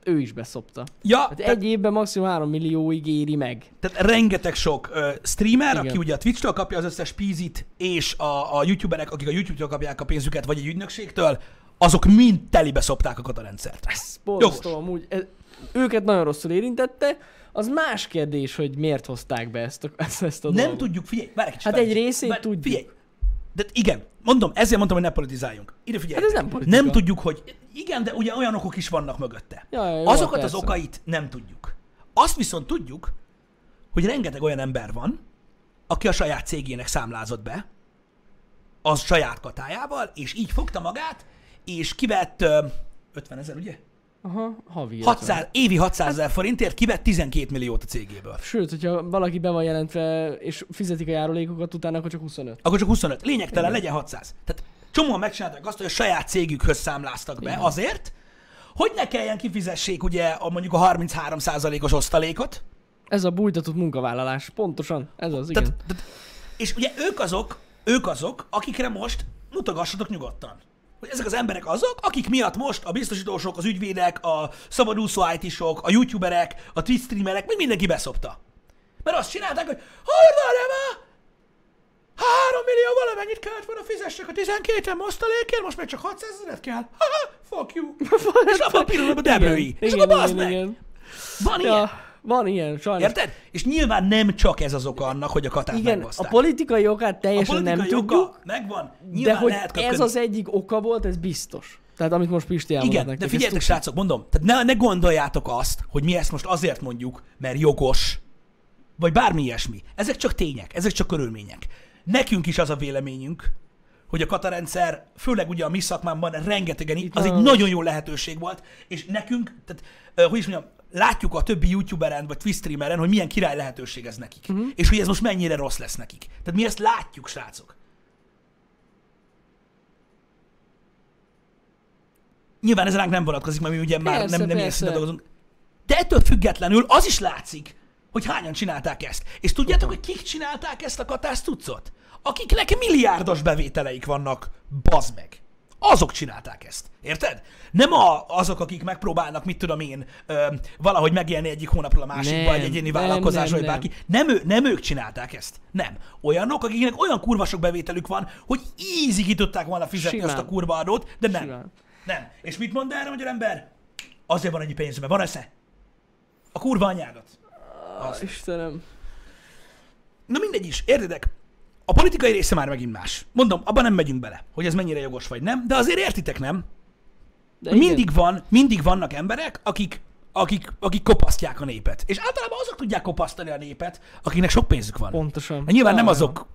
ő is beszopta. Ja, Hát tehát, egy évben maximum 3 millióig éri meg. tehát rengeteg sok uh, streamer, Igen. aki ugye a Twitch-től kapja az összes pízit, és a, a youtuberek, akik a YouTube-től kapják a pénzüket, vagy egy ügynökségtől, azok mind telibe szopták a katarendszert. Ez borzasztó amúgy. Ez, őket nagyon rosszul érintette, az más kérdés, hogy miért hozták be ezt a, ezt, a Nem dolgot. tudjuk, figyelj, várj egy kicsit, Hát egy részét Várj, tudjuk. Figyelj, de igen, mondom, ezért mondtam, hogy ne politizáljunk. Ide figyelj. Hát ez nem politika. Nem tudjuk, hogy igen, de ugye olyan okok is vannak mögötte. Ja, jó, Azokat az persze. okait nem tudjuk. Azt viszont tudjuk, hogy rengeteg olyan ember van, aki a saját cégének számlázott be, az saját katájával, és így fogta magát, és kivett ö, 50 ezer, ugye? Aha, havi. 600, évi 600 ezer forintért kivett 12 milliót a cégéből. Sőt, hogyha valaki be van jelentve, és fizetik a járulékokat utána, akkor csak 25. Akkor csak 25. Lényegtelen, legyen 600. Tehát csomóan megcsinálták azt, hogy a saját cégükhöz számláztak be Igen. azért, hogy ne kelljen kifizessék ugye a, mondjuk a 33%-os osztalékot. Ez a bújtatott munkavállalás. Pontosan. Ez az, igen. Tehát, tehát, és ugye ők azok, ők azok, akikre most mutogassatok nyugodtan. Hogy ezek az emberek azok, akik miatt most a biztosítósok, az ügyvédek, a szabadúszó IT-sok, a youtuberek, a Twitch streamerek, még mindenki beszopta. Mert azt csinálták, hogy hallod már, 3 millió valamennyit kellett volna fizessek a 12 osztalékért, most meg csak 600 ezeret kell. Ha, fuck you. és abban a pillanatban debrői. És akkor bazd meg. Van ilyen. Ja, van ilyen, sajnos. Érted? És nyilván nem csak ez az oka annak, hogy a katát Igen, a megbaszták. politikai okát a teljesen nem politikai tudjuk, oka megvan. de Nyilván hogy lehet ez az egyik oka volt, ez biztos. Tehát amit most Pisti elmondott Igen, nektek. de figyeljetek, srácok, mondom, tehát ne, ne gondoljátok azt, hogy mi ezt most azért mondjuk, mert jogos, vagy bármi ilyesmi. Ezek csak tények, ezek csak körülmények. Nekünk is az a véleményünk, hogy a katarendszer, főleg ugye a mi szakmámban rengetegen, Itt az egy van. nagyon jó lehetőség volt, és nekünk, tehát, hogy is mondjam, látjuk a többi youtuberen vagy Twitch streameren, hogy milyen király lehetőség ez nekik. Uh-huh. És hogy ez most mennyire rossz lesz nekik. Tehát mi ezt látjuk, srácok. Nyilván ez ránk nem vonatkozik, mert mi ugye már Persze, nem, nem ilyen szinten dolgozunk. De ettől függetlenül az is látszik, hogy hányan csinálták ezt. És tudjátok, hogy kik csinálták ezt a katás cuccot? Akiknek milliárdos bevételeik vannak, bazd meg. Azok csinálták ezt. Érted? Nem a, azok, akik megpróbálnak, mit tudom én, ö, valahogy megélni egyik hónapról a másikba, Nem, egy egyéni nem, vállalkozás, vagy bárki. Nem, ő, nem ők csinálták ezt. Nem. Olyanok, akiknek olyan kurva sok bevételük van, hogy easy ki tudták volna fizetni Simán. azt a kurva adót, de nem. Simán. Nem. És mit mond erre magyar ember? Azért van ennyi pénz, mert van esze. A kurva anyádat. Ah, Istenem. Na mindegy is, értedek? A politikai része már megint más. Mondom, abban nem megyünk bele, hogy ez mennyire jogos vagy nem, de azért értitek, nem? De Igen. Mindig van, mindig vannak emberek, akik, akik, akik kopasztják a népet. És általában azok tudják kopasztani a népet, akiknek sok pénzük van. Pontosan. Hát Nyilván nem azok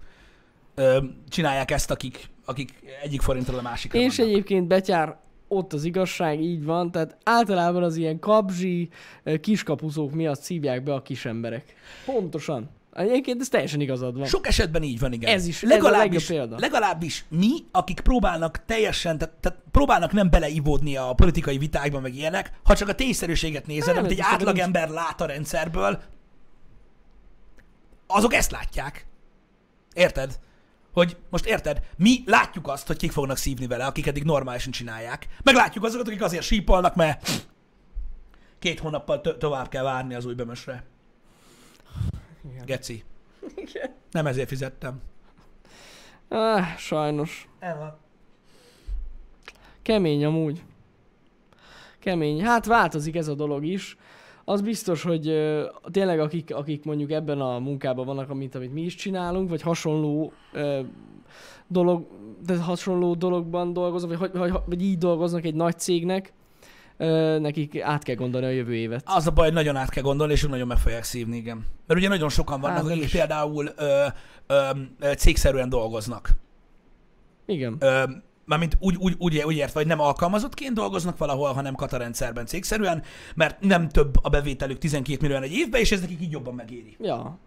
ö, csinálják ezt, akik, akik egyik forintról a másikra És vannak. egyébként betyár ott az igazság, így van, tehát általában az ilyen kapzsi, eh, kiskapuzók miatt szívják be a kis emberek. Pontosan. Egyébként ez teljesen igazad van. Sok esetben így van, igen. Ez is- ez a legalábbis, legalábbis mi, akik próbálnak teljesen, tehát, tehát próbálnak nem beleivódni a politikai vitákba, meg ilyenek, ha csak a tényszerűséget nézed, amit egy átlagember lát a rendszerből, azok ezt látják. Érted? Hogy most érted, mi látjuk azt, hogy kik fognak szívni vele, akik eddig normálisan csinálják. Meg látjuk azokat, akik azért sípolnak, mert két hónappal to- tovább kell várni az új bemösre. Igen. Geci. Igen. Nem ezért fizettem. Ah, sajnos. El van. Kemény amúgy. Kemény. Hát változik ez a dolog is. Az biztos, hogy ö, tényleg akik, akik mondjuk ebben a munkában vannak, amit, amit mi is csinálunk, vagy hasonló ö, dolog, de hasonló dologban dolgoznak, vagy, vagy, vagy, vagy így dolgoznak egy nagy cégnek, nekik át kell gondolni a jövő évet. Az a baj, hogy nagyon át kell gondolni, és ők nagyon meg fogják szívni, igen. Mert ugye nagyon sokan vannak, Hát, akik is. például ö, ö, cégszerűen dolgoznak. Igen. Ö, mármint úgy, úgy, úgy, úgy értve, hogy nem alkalmazottként dolgoznak valahol, hanem katarendszerben cégszerűen, mert nem több a bevételük 12 millió egy évben, és ez nekik így jobban megéri. Ja.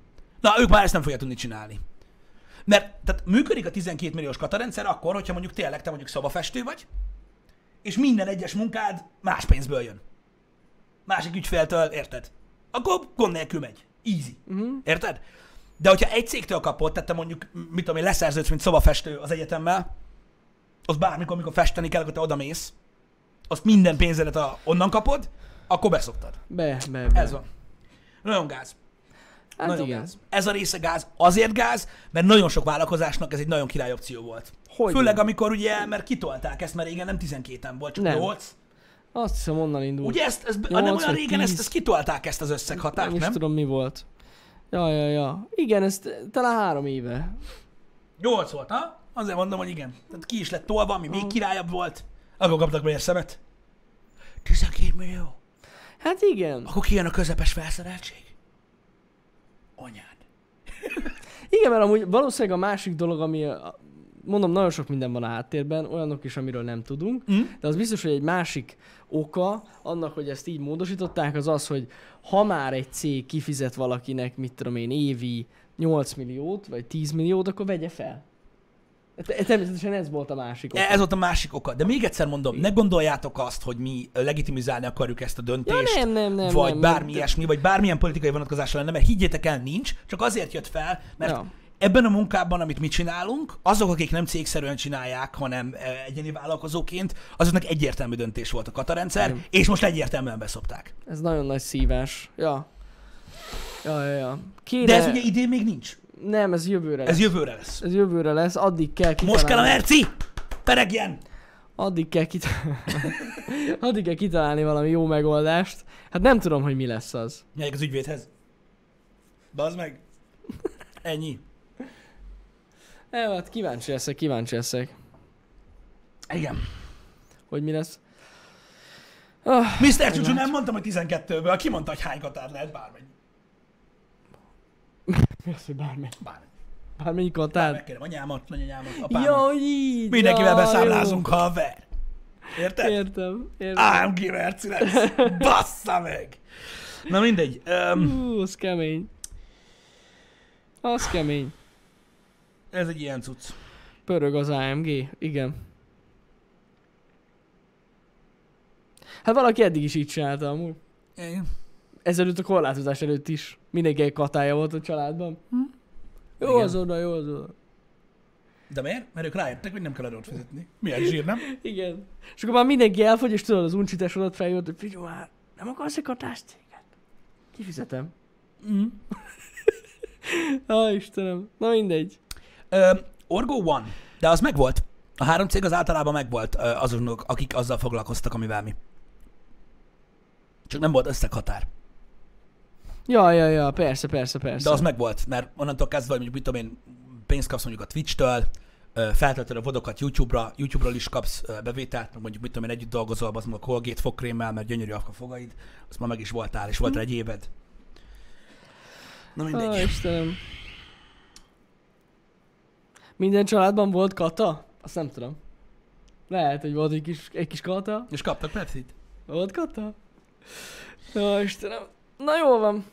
Na, ők már ezt nem fogják tudni csinálni. Mert tehát működik a 12 milliós katarendszer akkor, hogyha mondjuk tényleg te mondjuk szobafestő vagy, és minden egyes munkád más pénzből jön. Másik ügyféltől, érted? Akkor gond nélkül megy. Easy. Uh-huh. Érted? De hogyha egy cégtől kapod, tehát te mondjuk, mit tudom én, leszerződsz, mint szobafestő az egyetemmel, az bármikor, amikor festeni kell, akkor te oda mész, azt minden pénzedet a, onnan kapod, akkor beszoktad. Be, be, be. Ez van. Nagyon gáz. Hát nagyon igen. gáz. Ez a része gáz. Azért gáz, mert nagyon sok vállalkozásnak ez egy nagyon király opció volt. Hogy Főleg nem? amikor ugye, mert kitolták ezt, mert régen nem 12-en volt, csak Nem. 8. Azt hiszem onnan indult. Ugye ezt, ezt Nyolc nem olyan régen ezt, ezt kitolták ezt az nem összeghatárt, is nem? tudom mi volt. Ja, ja, ja. Igen, ez talán három éve. Nyolc volt, ha? Azért mondom, hogy igen. Tehát ki is lett tolva, ami még királyabb volt. Akkor kaptak meg egy szemet. 12 millió. Hát igen. Akkor kijön a közepes felszereltség. Anyád. Igen, mert amúgy valószínűleg a másik dolog, ami a- mondom, nagyon sok minden van a háttérben, olyanok is, amiről nem tudunk, Mm? de az biztos, hogy egy másik oka annak, hogy ezt így módosították, az az, hogy ha már egy cég kifizet valakinek, mit tudom én, évi 8 milliót, vagy 10 milliót, akkor vegye fel. Te- Természetesen ez volt a másik oka. Ez volt a másik oka. De még egyszer mondom, ne gondoljátok azt, hogy mi legitimizálni akarjuk ezt a döntést. Ja, nem, nem, nem, vagy nem, bármi nem. ilyesmi, vagy bármilyen politikai vonatkozásra lenne, mert higgyétek el, nincs, csak azért jött fel, mert Ja. ebben a munkában, amit mi csinálunk, azok, akik nem cégszerűen csinálják, hanem eh, egyéni vállalkozóként, azoknak egyértelmű döntés volt a katarendszer, Igen. és most egyértelműen beszopták. Ez nagyon nagy szívás. Ja. Ja, ja, ja. Kéne... De ez ugye idén még nincs. Nem, ez jövőre lesz. Ez jövőre lesz. Ez jövőre lesz, addig kell kitalálni. Most kell a merci! Peregjen! Addig kell, kit... addig kell kitalálni valami jó megoldást. Hát nem tudom, hogy mi lesz az. Megyek az ügyvédhez. Bazd meg. Ennyi. Jó, hát kíváncsi leszek, kíváncsi leszek, Igen. hogy mi lesz. Ah, Mr. Csúcsú, nem mondtam, hogy 12-ből. Ki mondta, hogy hány katár lehet bármennyi? Mi az, hogy bármely, Bármennyi. bármelyik határ. Megkérem anyámat, nagyanyámat, apámat. Hogy így. Mindenkivel ja, beszámlázunk, haver. Jó. Érted? Értem, értem. AMG merci lesz. Bassza meg. Na mindegy. Um, Hú, az kemény. Az kemény. ez egy ilyen cucc. Pörög az AMG, igen. Hát valaki eddig is így csinálta amúgy. Igen. Ezelőtt a korlátozás előtt is. Mindenki egy katája volt a családban. Jó Igen. az oda, jó az oda. De miért? Mert ők rájöttek, hogy nem kell adót fizetni. Milyen zsír, nem? Igen. És akkor már mindenki elfogy, és tudod, az uncsitás alatt feljött, hogy figyelj már, nem akarsz egy katáscéget? Kifizetem. Mm. Á, Istenem. Na mindegy. Ö, Orgo One. De az megvolt. A három cég az általában megvolt ö, azonok, akik azzal foglalkoztak, amivel mi. Csak nem volt összeghatár. Ja, ja, ja, persze, persze, persze. De az megvolt, mert onnantól kezdve, hogy mondjuk, mit tudom én, pénzt kapsz mondjuk a Twitch-től, feltöltöd a vodokat YouTube-ra, YouTube-ról is kapsz bevételt, meg mondjuk mit tudom én, együtt dolgozol, az a Colgate fogkrémmel, mert gyönyörű a fogaid, azt már meg is voltál, és volt rá egy éved. Na mindegy. Á, Istenem. Minden családban volt kata? Azt nem tudom. Lehet, hogy volt egy kis, egy kis kata. És kaptak Pepsi-t. Volt kata? Jó, Istenem. Na jó van.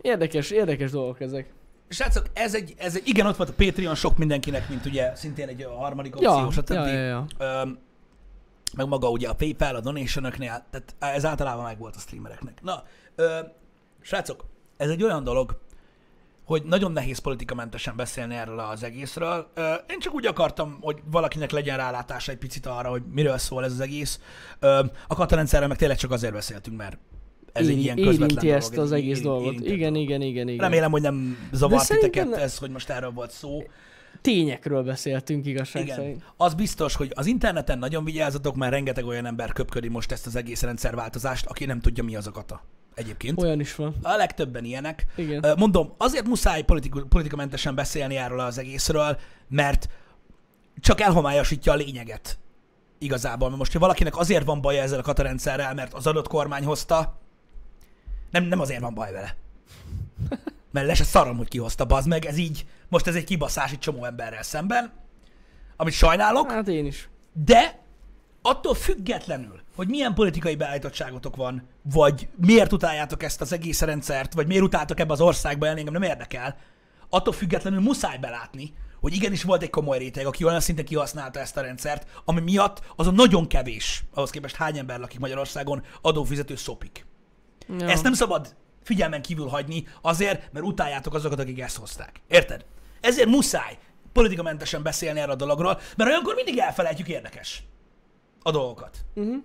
Érdekes, érdekes dolgok ezek. Srácok, ez egy, ez egy, igen, ott volt a Patreon sok mindenkinek, mint ugye szintén egy ö, harmadik opció, Ja, stb. ja, ja, ja. Öm, meg maga ugye a PayPal, a donation tehát ez általában meg volt a streamereknek. Na, ö, srácok, ez egy olyan dolog, hogy nagyon nehéz politikamentesen beszélni erről az egészről. Én csak úgy akartam, hogy valakinek legyen rálátása egy picit arra, hogy miről szól ez az egész. A katarendszerrel meg tényleg csak azért beszéltünk, mert ez egy ilyen érinti ezt az egész dolgot. érintett Igen, igen, igen, igen. Remélem, hogy nem zavart titeket ez, hogy most erről volt szó. Tényekről beszéltünk igazság Igen. szerint. Az biztos, hogy az interneten nagyon vigyázzatok, mert rengeteg olyan ember köpködi most ezt az egész rendszerváltozást, aki nem tudja, mi az a kata. Egyébként. Olyan is van. A legtöbben ilyenek. Igen. Mondom, azért muszáj politik- politikamentesen beszélni erről az egészről, mert csak elhomályosítja a lényeget. Igazából, mert most, hogy valakinek azért van baja ezzel a katarendszerrel, mert az adott kormány hozta, nem, nem azért van baj vele. Mert le se szarom, hogy ki hozta, bazd meg, ez így, most ez egy kibaszás egy csomó emberrel szemben, amit sajnálok, Hát én is. de attól függetlenül, hogy milyen politikai beállítottságotok van, vagy miért utáljátok ezt az egész rendszert, vagy miért utáltok ebbe az országba élni, engem nem érdekel, attól függetlenül muszáj belátni, hogy igenis volt egy komoly réteg, aki olyan szinten kihasználta ezt a rendszert, ami miatt azon nagyon kevés, ahhoz képest hány ember lakik Magyarországon, adófizető szopik. Ja. Ezt nem szabad figyelmen kívül hagyni azért, mert utáljátok azokat, akik ezt hozták. Érted? Ezért muszáj politikamentesen beszélni erről a dologról, mert olyankor mindig elfelejtjük érdekes a dolgokat. Uh-huh.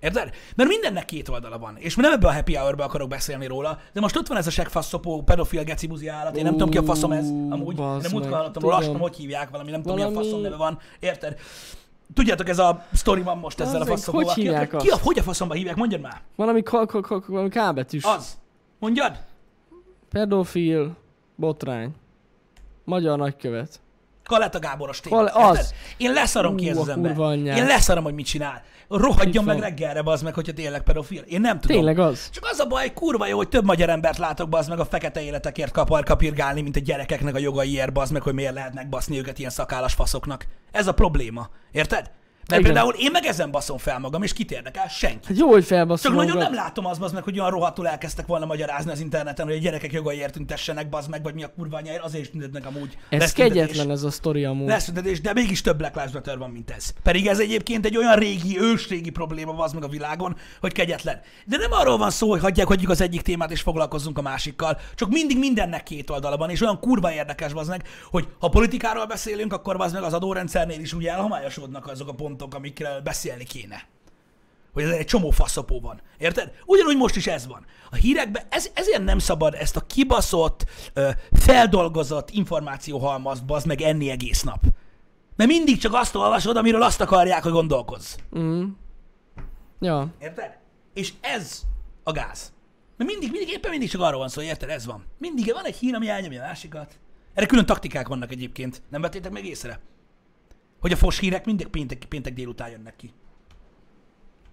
Érted? Mert mindennek két oldala van. És nem ebbe a happy hour akarok beszélni róla, de most ott van ez a segfaszopó pedofil geci buzi állat. Én nem tudom ki a faszom ez, amúgy. Én nem úgy hallottam tudom, hogy hívják valami, nem tudom mi a faszom neve van. Érted? Tudjátok, ez a sztori van most ezzel a Az faszommal. hogy Ki, hívják ki, a, hogy a faszomba hívják? Mondjad már. Valami, K betűs. Az. Mondjad? Pedofil, botrány. Magyar nagykövet. Kaleta Gáboros téma. Kal- az. érted? Én leszarom ki Ú, ez az ember. anyját. Én leszarom, hogy mit csinál. Rohadjon meg reggelre, bazd meg, hogyha tényleg pedofil. Én nem tudom. Tényleg az. Csak az a baj, kurva jó, hogy több magyar embert látok, bazd meg a fekete életekért kapar kapirgálni, mint a gyerekeknek a jogaiért, bazd meg, hogy miért lehetnek baszni őket ilyen szakállas faszoknak. Ez a probléma. Érted? Mert Igen. például én meg ezen baszom fel magam, és kit érdekel? Senki. Hát jó, hogy felbasszol Csak nagyon magad. nem látom bazd meg, hogy olyan rohadtul elkezdtek volna magyarázni az interneten, hogy a gyerekek jogaiért tüntessenek, bazd meg, vagy mi a kurva anyáért, azért is tüntetnek amúgy. Ez Lesz tüntetés. kegyetlen ez a sztori amúgy. Lesz tüntetés, de mégis több Black Lives Matter van, mint ez. Pedig ez egyébként egy olyan régi, ősrégi probléma az meg a világon, hogy kegyetlen. De nem arról van szó, hogy hagyják, hagyjuk az egyik témát és foglalkozzunk a másikkal, csak mindig mindennek két oldala van, és olyan kurva érdekes az meg, hogy ha politikáról beszélünk, akkor az meg az adórendszernél is ugye elhomályosodnak azok a pontok, amikről beszélni kéne. Hogy ez egy csomó faszopó van. Érted? Ugyanúgy most is ez van. A hírekben ez, ezért nem szabad ezt a kibaszott, ö, feldolgozott információhalmazt bazd meg enni egész nap. Mert mindig csak azt olvasod, amiről azt akarják, hogy gondolkozz. Mm. Ja. Érted? És ez a gáz. Mert mindig, mindig, éppen mindig csak arról van szó, érted? Ez van. Mindig van egy hír, ami elnyomja a másikat. Erre külön taktikák vannak egyébként. Nem vettétek meg észre? Hogy a fos hírek mindig péntek, péntek délután jönnek ki.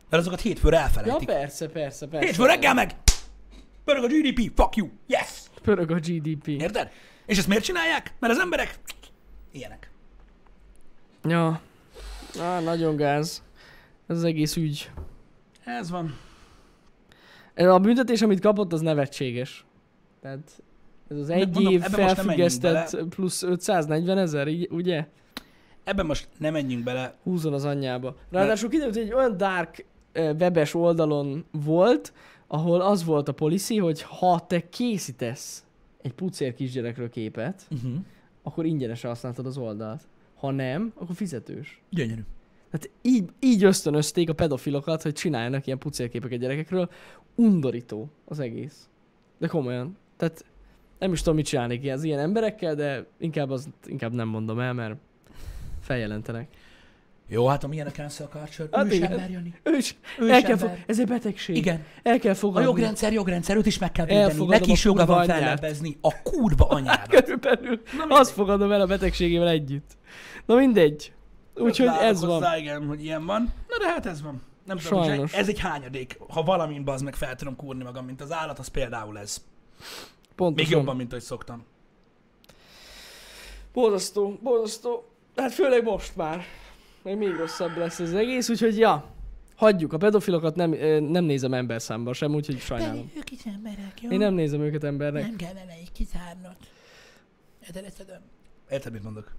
Mert azokat hétfőre Ja, elfelejtik. persze, persze, persze. Hétfő reggel meg pörög a GDP, fuck you, yes! Pörög a GDP. Érted? És ezt miért csinálják? Mert az emberek ilyenek. Ja. Á, nagyon gáz. Ez az egész ügy. Ez van. A büntetés, amit kapott, az nevetséges. Tehát ez az egy mondom, év felfüggesztett plusz 540 ezer, ugye? Ebben most nem menjünk bele. Húzol az anyjába. Ráadásul kiderült, hogy egy olyan dark webes oldalon volt, ahol az volt a policy, hogy ha te készítesz egy pucér kisgyerekről képet, Uh-huh. akkor ingyenesen használtad az oldalt. Ha nem, akkor fizetős. Gyönyörű. Tehát így, így ösztönözték a pedofilokat, hogy csináljanak ilyen pucérképeket gyerekekről. Undorító az egész. De komolyan. Tehát nem is tudom, mit csinálnék az ilyen emberekkel, de inkább, az, inkább nem mondom el, mert feljelentenek. Jó, hát a milyen a cancel culture? Hát ő igen. ember, Jani. Ő is, Ő el kell fog, ez egy betegség. Igen. El kell A fogadni. jogrendszer, jogrendszer, őt is meg kell védeni. Neki is a joga van fellebbezni a kurva anyádat. Körülbelül. Azt fogadom el a betegségével együtt. Na mindegy. Úgyhogy ez van. Hozzá, igen, hogy ilyen van. Na de hát ez van. Nem tudom, Sajnos. ez egy hányadék. Ha valamin bazd meg fel tudom kúrni magam, mint az állat, az például ez. Pontosan. Még jobban, mint ahogy szoktam. Borzasztó, borzasztó. Hát főleg most már. Meg még rosszabb lesz ez az egész, úgyhogy ja. Hagyjuk, a pedofilokat nem, nem nézem ember számba sem, úgyhogy sajnálom. ők is emberek, jó? Én nem nézem őket embernek. kellene így kizárnod. Érted, Érted, mit mondok?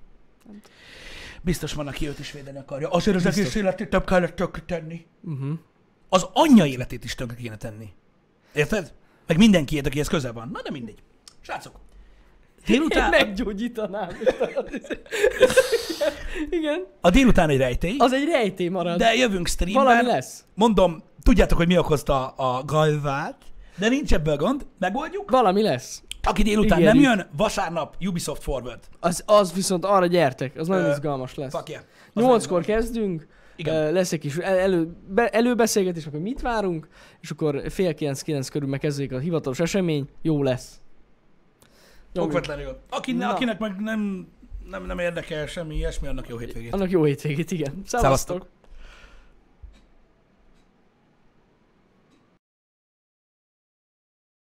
Biztos van, aki őt is védeni akarja. Azért az Biztos. egész életét több kellett tönkre tenni. Uh-huh. Az anyja életét is tönkre kéne tenni. Érted? Meg mindenkiét, akihez köze van. Na, de mindegy. Srácok, Én délután, meggyógyítanám. Igen. a délután egy rejtély, Az egy rejtély marad. de jövünk streamben. Valami lesz. Mondom, tudjátok, hogy mi okozta a gajvát, de nincs ebből gond, megoldjuk. Valami lesz. Aki délután Ígérjük. nem jön, vasárnap Ubisoft Forward. Az, az viszont arra gyertek, az nagyon Ö, izgalmas lesz. Fuck yeah. Nyolckor kezdünk, Igen. Lesz egy kis el- elő, be, előbeszélgetés, akkor mit várunk, és akkor fél kilenc-kilenc körül megkezdődik a hivatalos esemény, jó lesz. Okvetlenül. Aki, akinek meg nem, nem, nem érdekel semmi ilyesmi, annak jó hétvégét. Annak jó hétvégét, igen. Szevasztok. Szevasztok.